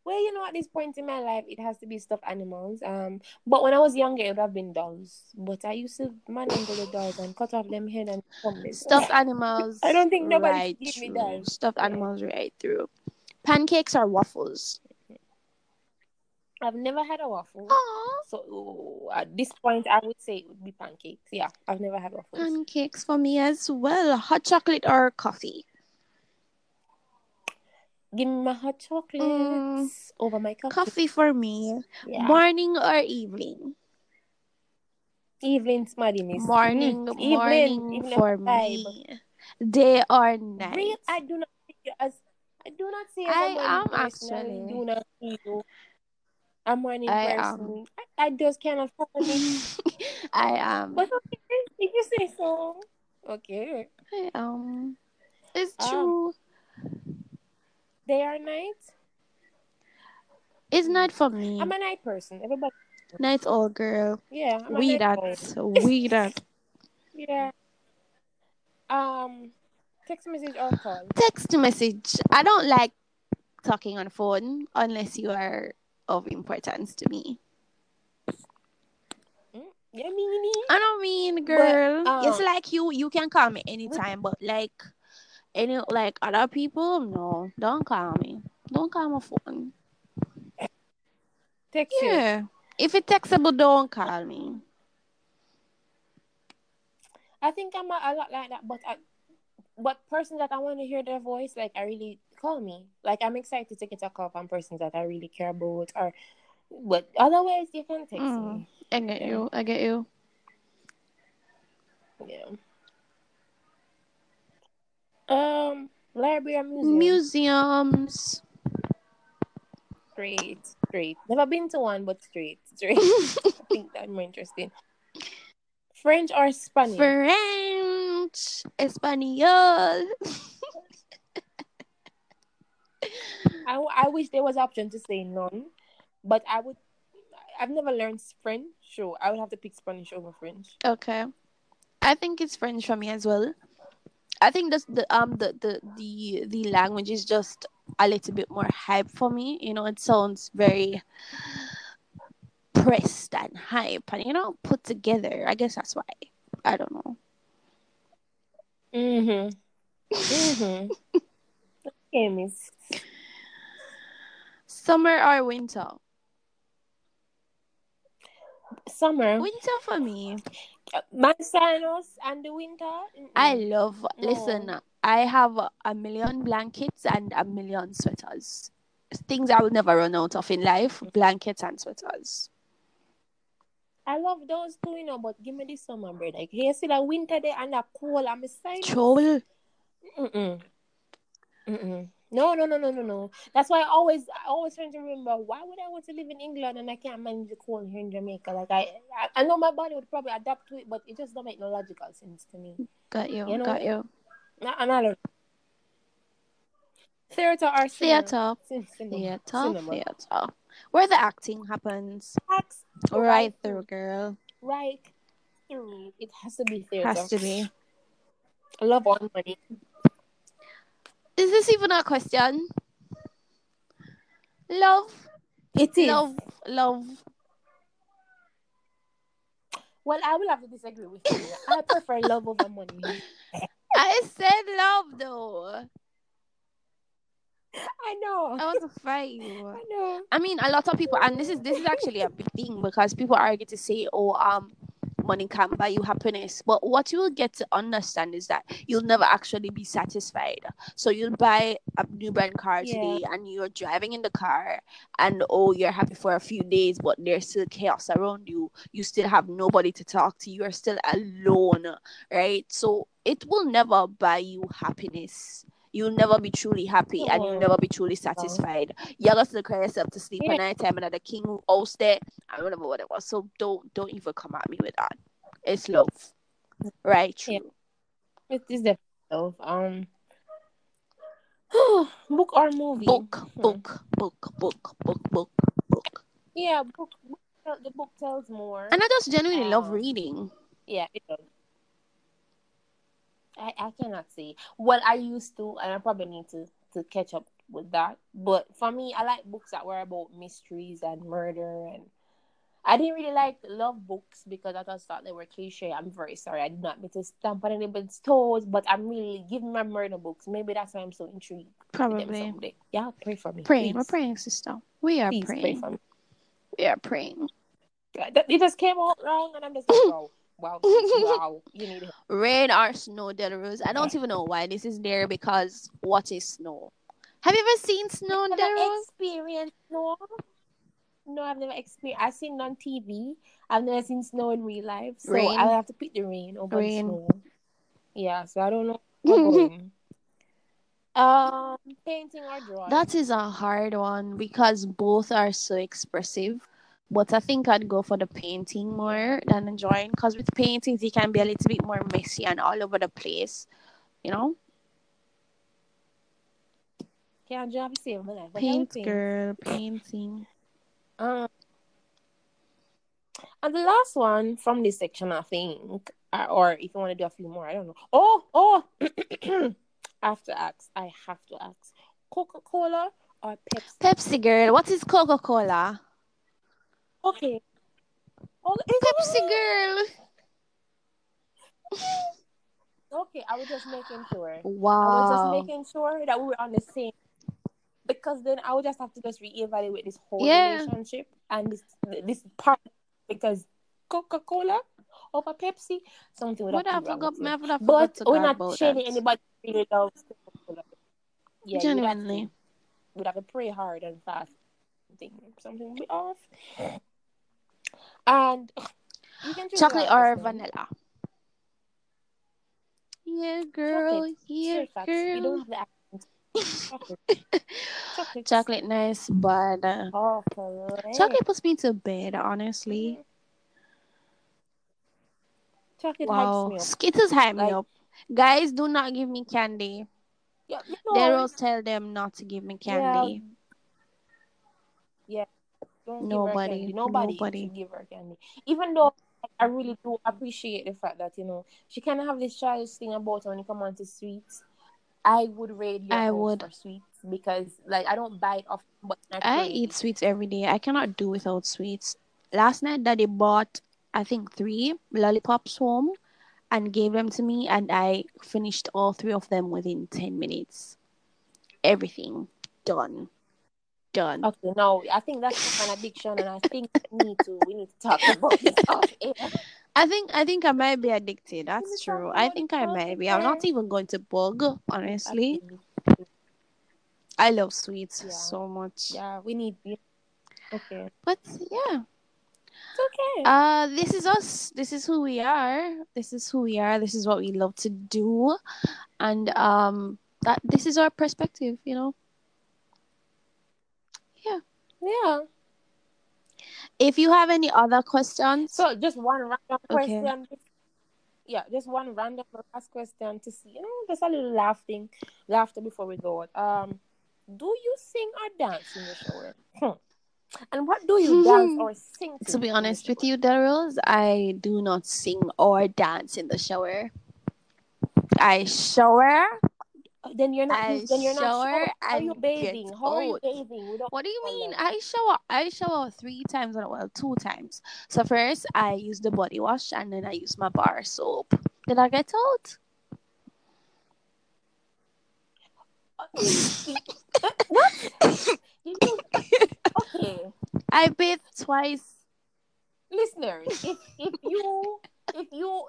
Well, you know, at this point in my life, it has to be stuffed animals. Um, but when I was younger, it would have been dolls. But I used to manhandle the dolls and cut off them head and.
Stuffed animals.
I don't think nobody
right
give me dolls.
Stuffed
Yeah.
animals right through. Pancakes or waffles?
I've never had a waffle.
Aww.
So at this point, I would say it would be pancakes. Yeah, I've never had waffles.
Pancakes for me as well. Hot chocolate or coffee?
Give me my hot chocolates
Mm.
over my coffee.
Coffee for me.
Yeah.
Morning or evening?
Evening, smarty miss.
Morning,
Mm, evening,
morning
evening
for me. Day or night?
Real, I do not see you as I do not see you
I am
person. I
actually.
do not see you a morning
I
person. I, I just cannot me.
I am.
But okay, if you say so. Okay.
I am. It's
Um,
true.
Day or night?
It's night for me.
I'm a night person. Everybody
Night all girl.
yeah, I'm
We that. We that.
Yeah. Um text message or call.
Text message. I don't like talking on phone unless you are of importance to me.
Mm, Yeah, meanie.
I don't mean, girl.
uh,
it's like you. You can call me anytime, but like any like other people, no, don't call me. Don't call my phone.
Text you.
Yeah. If it's textable, don't call me.
I think I'm a, a lot like that, but I, but persons that I want to hear their voice, like I really call me. Like I'm excited to get a call from persons that I really care about, or but otherwise you can text
Mm.
me.
I get
Yeah.
you. I get you.
Yeah. Um, library or museum.
Museums.
straight, straight. Never been to one, but straight, straight. I think that's more interesting. French or Spanish?
French, Espanol.
I, I wish there was option to say none, but I would. I've never learned French, so I would have to pick Spanish over French.
Okay, I think it's French for me as well. I think that's the um the the the the language is just a little bit more hype for me. You know, it sounds very pressed and hype, and you know, put together. I guess that's why. I don't know.
Mm-hmm. Mm-hmm. okay, miss.
Summer or winter?
Summer.
Winter for me.
Manzanos and the winter. Mm-mm.
I love.
No.
Listen, I have a million blankets and a million sweaters. Things I will never run out of in life: blankets and sweaters.
I love those too, you know, but give me this summer, bro. Like, here, see the winter day and the cold. I'm excited.
Troll.
Mm-mm. Mm-mm. No, no, no, no, no, no. That's why I always, I always trying to remember why would I want to live in England and I can't manage the cold here in Jamaica? Like I, I, I know my body would probably adapt to it, but it just don't make no logical sense to me.
Got you.
You know?
Got you.
No, and I don't. Theater or cinema?
Theater.
Cinema.
Theater.
Cinema.
Theater. Where the acting happens.
Facts.
Right through, girl.
Right through. It has to be theater.
Has to be.
I love on money.
Is this even a question? Love.
It is.
Love. Love.
Well, I will have to disagree with you. I prefer love over money.
I said love though.
I know.
I want to fight you.
I know.
I mean, a lot of people, and this is this is actually a big thing because people argue to say, "Oh, um, money can't buy you happiness." But what you will get to understand is that you'll never actually be satisfied. So you'll buy a new brand car
Yeah.
today, and you're driving in the car, and oh, you're happy for a few days, but there's still chaos around you. You still have nobody to talk to. You're still alone, right? So it will never buy you happiness. You'll never be truly happy, and you'll
Oh.
never be truly satisfied you're gonna cry yourself to sleep
Yeah.
at night time and at the king house there. I don't know what it was. So don't don't even come at me with that. It's love. Right, true.
Yeah. It is the love. Um. book or movie?
Book, book, book, book, book, book, book.
Yeah, book. book the book tells more.
And I just genuinely love
Um,
reading.
Yeah, it does. I, I cannot say. what I used to, and I probably need to, to catch up with that. But for me, I like books that were about mysteries and murder. And I didn't really like love books because I just thought they were cliche. I'm very sorry. I did not mean to stamp on anybody's toes, but I'm really giving my murder books. Maybe that's why I'm so intrigued.
Probably.
Yeah, pray for me.
Praying. We're praying, sister. We are
Please pray
praying.
for me.
We are praying.
It just came out wrong, and I'm just like, wow, oh. Wow, wow. You need help.
Rain or snow, Delrose. I don't even know why this is there because what is snow? Have you ever seen snow,
never
Daryl?
experienced snow. No, I've never experienced. I've seen it on TV. I've never seen snow in real life. So
Rain.
I'll have to pick the rain over
Rain.
the snow. Yeah, so I don't know. where I'm going. um, painting or drawing?
That is a hard one because both are so expressive. But I think I'd go for the painting more than the drawing because with paintings, it can be a little bit more messy and all over the place. You know?
Can't job save my life. But I
Paint,
paint.
girl, painting.
Um, and the last one from this section, I think, uh, or if you want to do a few more, I don't know. Oh, oh, I have to ask. I have to ask. Coca Cola or Pepsi?
Pepsi, girl. What is Coca Cola?
Okay. Oh,
Pepsi, girl.
Okay, I was just making sure. Wow. I was just making sure that we were on the same. Because then I would just have to just reevaluate this whole
Yeah.
relationship and this this part because Coca Cola over Pepsi, something would have
What
to
I
be wrong
forgot. I would have
But we're not shading anybody really loves Coca-Cola. Yeah, you'd have
Genuinely.
to- We'd have to pray hard and fast. Something, something will be off. And you can choose
Chocolate or vanilla? Yeah, girl.
Chocolate.
Yeah,
Straight facts. You don't
girl.
have the. Chocolate. Chocolate.
Chocolate nice, but uh,
Oh,
chocolate puts me to bed, honestly.
Chocolate hypes
Wow.
me up.
Skittles hype me up. Guys, do not give me candy.
Yeah, you know,
Daryl tell them not to give me candy.
Don't
Nobody,
give her candy. Nobody,
nobody.
should give her candy. Even though I really do appreciate the fact that you know she kind of have this childish thing about her when it comes on to sweets. I would raid your
I would.
for sweets because like I don't buy it often, but I,
I eat sweets every day. I cannot do without sweets. Last night, Daddy bought, I think, three lollipops home and gave them to me, and I finished all three of them within 10 minutes. Everything done.
Okay, no, I think that's an addiction, and I think we need to we need to talk about this.
I think I think I might be addicted. That's true. I think I might be. I'm not even going to bug, honestly. I love sweets
Yeah.
so much.
Yeah, we need. Okay,
But yeah.
it's okay.
Uh this is us. This is who we are. This is who we are. This is what we love to do. And um that this is our perspective, you know.
Yeah.
If you have any other questions,
So just one random
Okay.
question. Yeah, just one random last question to see, you know, just a little laughing, laughter before we go. out. Um, do you sing or dance in the shower? Hmm. And what do you dance or sing to?
to be honest with you, Daryls, I do not sing or dance in the shower. I shower.
Uh, then you're not.
I
then you're not.
shower.
How are you bathing? How are you bathing?
What do you mean?
that?
I shower. I shower three times. on- Well, two times. So first, I use the body wash, and then I use my bar soap. Did I get out?
what? Okay,
I bathe twice.
listeners, if if you if you,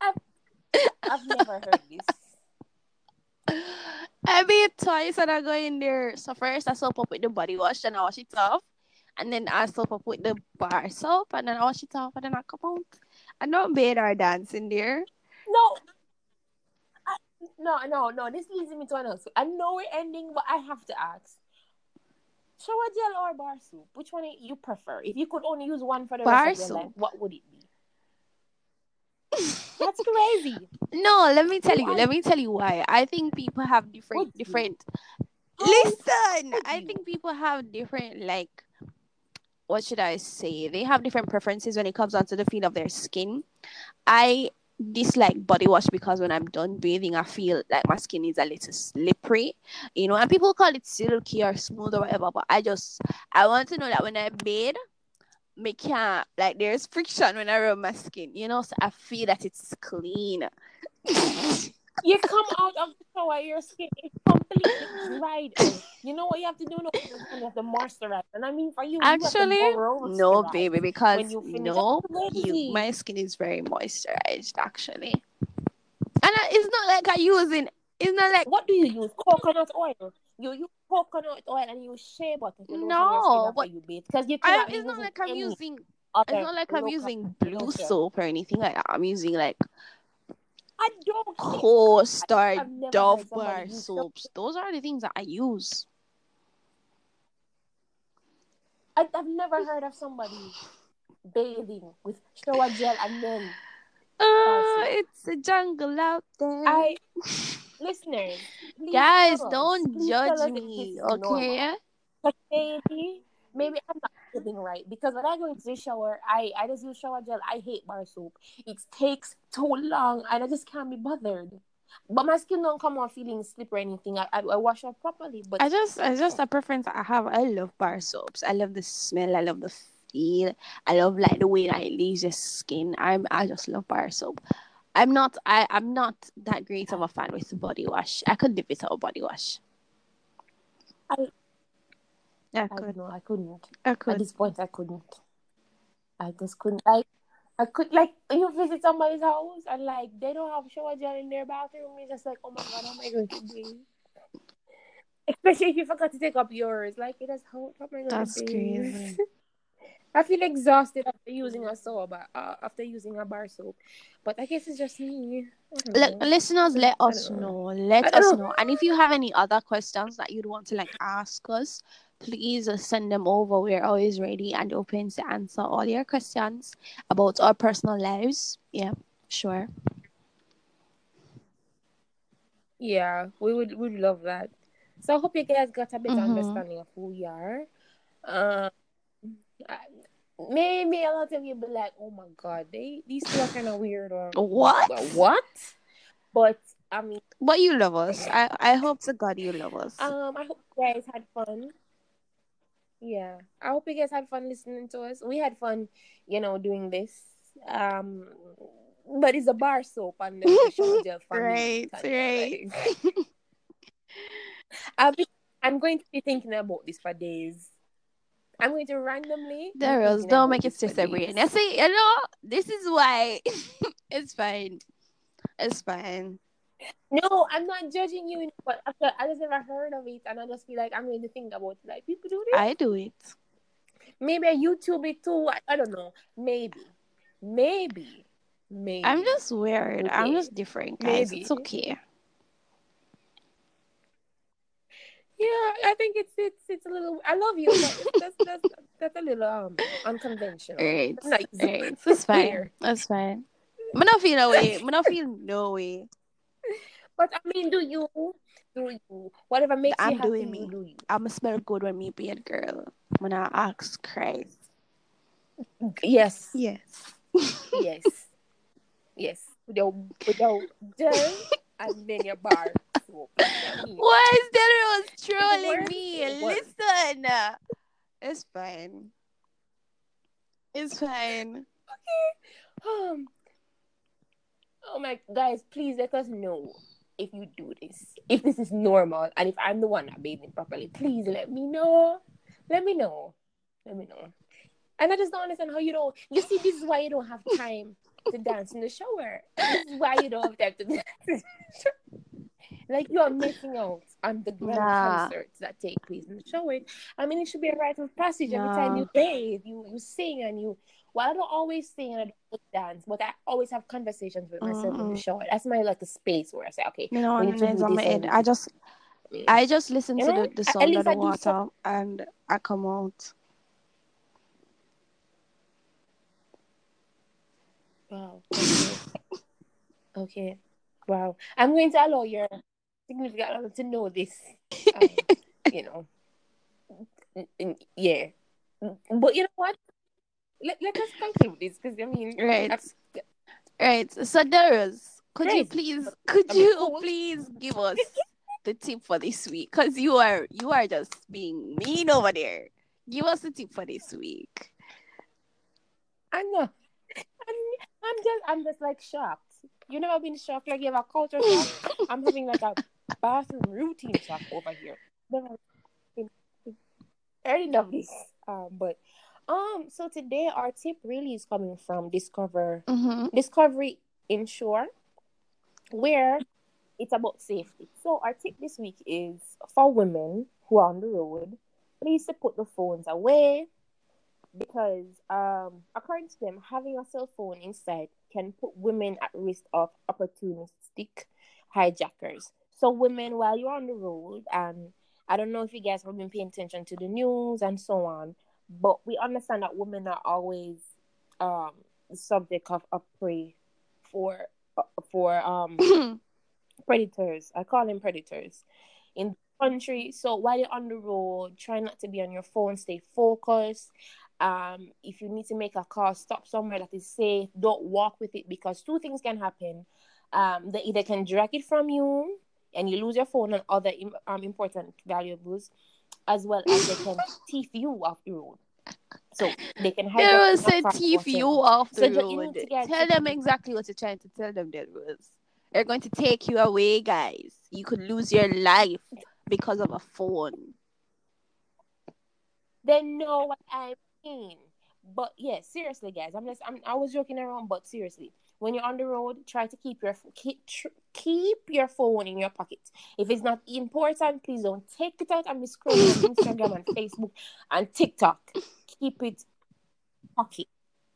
I've I've never heard this.
I bathe twice, and I go in there. So first, I soap up with the body wash, and I wash it off, and then I soap up with the bar soap, and then I wash it off, and then I come out. I don't bathe or dance in there.
No. I, no, no, no. This leads me to another. I know we're ending, but I have to ask. Shower gel or bar soap? Which one you prefer? If you could only use one for the
Bar
rest of your life, what would it be? That's crazy.
No, let me tell you. Let me tell you why. I think people have different different. Listen, I think people have different like. What should I say? They have different preferences when it comes onto the feel of their skin. I dislike body wash because when I'm done bathing, I feel like my skin is a little slippery, you know. And people call it silky or smooth or whatever, but I just I want to know that when I bathe, me can't like there's friction when I rub my skin, you know. So I feel that it's clean.
You come out of the shower, your skin is completely dried. You know what you have to do No, You have to moisturize. And I mean, for you,
Actually,
you
no, baby, because
when you
no, you, my skin is very moisturized actually, and I, it's not like I using. It's not like
What do you use? Coconut oil. You use coconut oil and you shea butter
No, but
you bathe because you
I, it's not like I'm using. It's not like I'm using blue soap or anything like that. I'm using like
I don't care.
Coast or
I've never
Dove bar soaps. Those are the things that I use.
I, I've never heard of somebody bathing with shower gel and then
Uh, it's a jungle out there.
I listeners,
Guys, don't
Please
judge me,
this is normal.
okay?
But maybe, maybe I'm not getting right because when I go into the shower, I I just use shower gel. I hate bar soap. It takes too long, and I just can't be bothered. But my skin don't come out feeling slippery or anything. I, I, I wash off properly, but
I just, I just a preference I have. I love bar soaps. I love the smell. I love the feel. I love like the way that it leaves your skin. I'm, I just love bar soap. I'm not, I, I'm not that great of a fan with the body wash. I couldn't live without body wash.
I-
I
I
could,
don't know. I couldn't.
I
At this point, I couldn't. I just couldn't. I, I could like you visit somebody's house and like they don't have shower gel in their bathroom. You're just like, oh my god, how am I going to be? Especially if you forgot to take up yours. Like it is how, how am I going
That's
to bathe?
crazy.
I feel exhausted after using a soap, uh, after using a bar soap. But I guess it's just me.
L- listeners, let us know.
know.
Let us
don't
know. And if you have any other questions that you'd want to like ask us, please send them over. We're always ready and open to answer all your questions about our personal lives. Yeah, sure.
Yeah, we would would love that. So I hope you guys got a better
Mhm.
understanding of who we are. Um, I- maybe a lot of you be like, "Oh my god, they these two are kind of weird." Or
What?
What? But I mean,
But you love us. I I hope to God you love us.
um, I hope you guys had fun. Yeah, I hope you guys had fun listening to us. We had fun, you know, doing this. Um, but it's a bar soap and the gel family.
Right, right.
Like, I'll be, I'm going to be thinking about this for days. I'm going to randomly. be
There is
thinking
don't make it sister brain.
days.
You know, this is why it's fine. It's fine.
No, I'm not judging you, but after I just never heard of it, and I just feel like I'm going to think about it. Like people do this.
I do it.
Maybe I YouTube it too. I, I don't know. Maybe, maybe, maybe.
I'm just weird. I'm just different, guys.
Maybe.
It's okay.
Yeah, I think it's it's it's a little. I love you, but it's, that's that's that's a little um unconventional.
Right.
Nice.
Right. It's fine.
Weird.
It's fine. I'm not feel no way. I'm not feel no way.
But I mean, do you do you whatever makes
I'm
you happy?
doing
you
me.
do you?
I'ma smell good when me be a girl. When I ask Christ.
Yes,
Yes.
yes, yes. Without without gel and then your bar. soap.
Why is that It was trolling
works,
me?
it.
Listen. It's fine. It's fine. Okay.
Um, oh my guys, please let us know if you do this. If this is normal and if I'm the one not bathing properly, please let me know. Let me know. Let me know. And I just don't understand how you don't you see this is why you don't have time to dance in the shower. This is why you don't have to dance the. Like you are missing out on the grand
Nah.
concerts that take place in the shower. I mean, it should be a rite of passage every time you bathe, you you sing and you well, I don't always sing and I don't dance, but I always have conversations with myself in the shower. That's my like a space where I say, okay,
You know,
we
and
need to
on my head. I just. I just listen to the, the sound of the water
some-
and I come out.
Wow. Okay. okay. Wow. I'm going to allow your significant other to know this. Um, you know. Yeah. But you know what? Let, let us conclude this because I mean,
Right.
that's-
Right. So Darius, could you please could
I'm
you
cool.
please give us the tip for this week? Because you are you are just being mean over there. Give us the tip for this week.
I know. I'm, just I'm just like shocked. You never been shocked like you have a culture shock. I'm having like a bathroom routine shock over here. Never already this. Um, but um, so today our tip really is coming from Discover
Mm-hmm.
Discovery Insure, where it's about safety. So our tip this week is for women who are on the road, please to put the phones away because um according to them, having a cell phone inside can put women at risk of opportunistic hijackers. So women, while you're on the road, and I don't know if you guys have been paying attention to the news and so on, but we understand that women are always um the subject of, of prey for for um predators. I call them predators in the country. So while you're on the road, try not to be on your phone. Stay focused. Um, if you need to make a call, stop somewhere that is safe. Don't walk with it because two things can happen. Um, they either can drag it from you and you lose your phone and other um, important valuables, as well as they can thief you off the road. So they can hide.
There was a thief you off the so road. Tell them exactly what you're trying to tell them. There was. They're going to take you away, guys. You could lose your life because of a phone.
They know what I mean. But yeah, seriously, guys, I'm just I'm I was joking around, but seriously, when you're on the road, try to keep your keep keep your phone in your pocket. If it's not important, please don't take it out and be scrolling on Instagram and Facebook and TikTok. Keep it pocket.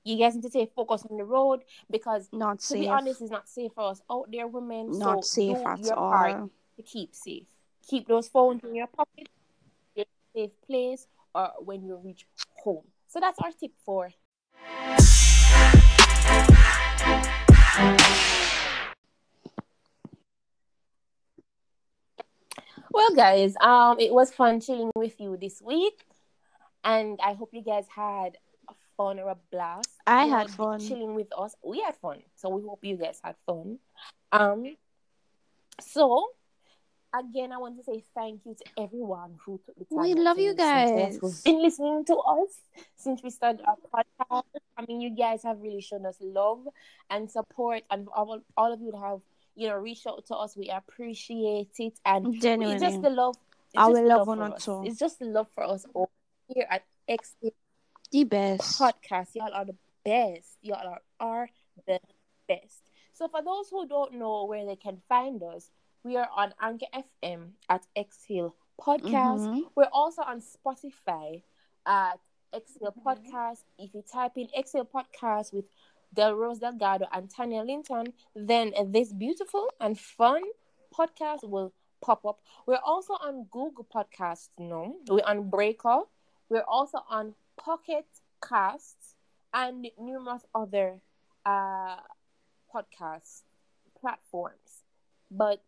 You guys need to stay focused on the road because
not
to
safe.
be honest, it's not safe for us out there, women.
Not
so
safe at all.
to keep safe. Keep those phones in your pocket, in a safe place, or when you reach home. So that's our tip for. Well, guys, um, it was fun chilling with you this week, and I hope you guys had a fun or a blast.
I
you
had fun
chilling with us. We had fun, so we hope you guys had fun. Um, so again, I want to say thank you to everyone who took the time.
We love you guys.
Who've been listening to us since we started our podcast. I mean, you guys have really shown us love and support, and all, all of you have you know reached out to us. We appreciate it, and
Genuinely.
it's just the love.
Our
just
love
love for us. It's just the love for us all here at X
the best.
podcast. Y'all are the best. Y'all are, are the best. So for those who don't know where they can find us, we are on Anchor FM at Exhale Podcast.
Mhm.
We're also on Spotify at Exhale
Mm-hmm.
Podcast. If you type in Exhale Podcast with Del Rose Delgado and Tanya Linton, then this beautiful and fun podcast will pop up. We're also on Google Podcasts now. We're on Breaker. We're also on Pocket Casts and numerous other uh, podcast platforms. But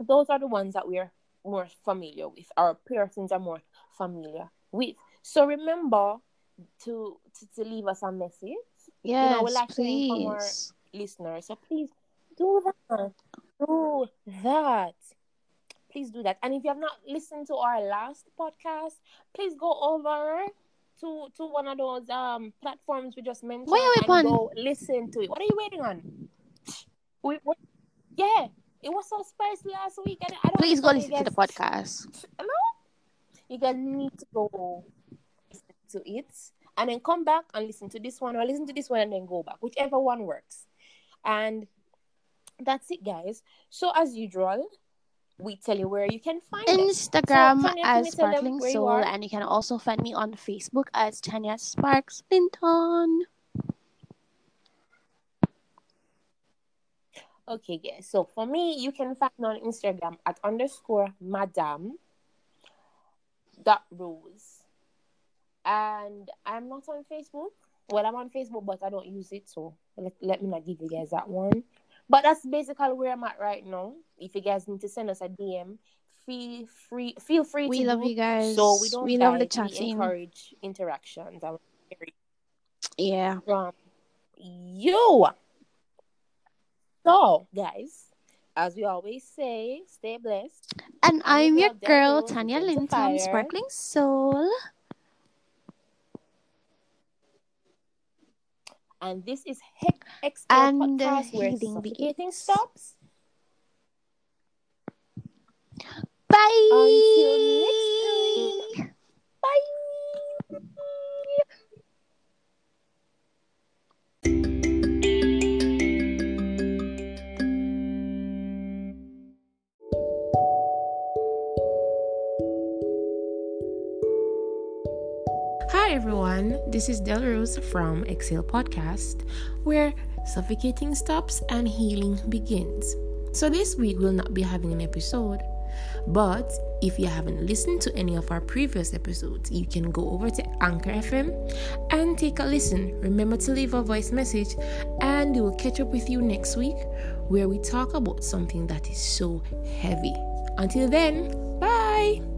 those are the ones that we're more familiar with. Our persons are more familiar with. So remember to to, to leave us a message.
Yes,
know, we like hearing from our- listeners. So please do that. Do that. Please do that. And if you have not listened to our last podcast, please go over to to one of those um platforms we just mentioned
are we
and go listen to it. What are you waiting on? We, we, yeah, it was so spicy last week. And I don't
Please go listen to the podcast.
Hello? You guys need to go listen to it and then come back and listen to this one or listen to this one and then go back, whichever one works. And that's it, guys. So, as usual, we tell you where you can find.
Instagram
So, Tanya,
as Sparkling
where you
Soul, and you can also find me on Facebook as Tanya Sparks Linton.
Okay, guys. So, for me, you can find me on Instagram at underscore madam dot rose. And I'm not on Facebook. Well, I'm on Facebook, but I don't use it. So, let, let me not give you guys that one. But that's basically where I'm at right now. If you guys need to send us a DM, feel free feel free
We
to
love
do
you guys.
so we don't
We love the
we
chatting.
encourage interactions
Yeah.
from you. So, guys, as we always say, stay blessed.
And I'm your
girl,
girl,
Del Rose,
Tanya
Linton
Sparkling Soul.
And this is Heck Extra
And, uh,
Podcast where suffocating stops.
Bye.
Until next time. Bye. Everyone. This is Del Rose from Exhale Podcast, where suffocating stops and healing begins. So, this week we'll not be having an episode, but if you haven't listened to any of our previous episodes, you can go over to Anchor FM and take a listen. Remember to leave a voice message, and we will catch up with you next week where we talk about something that is so heavy. Until then, bye.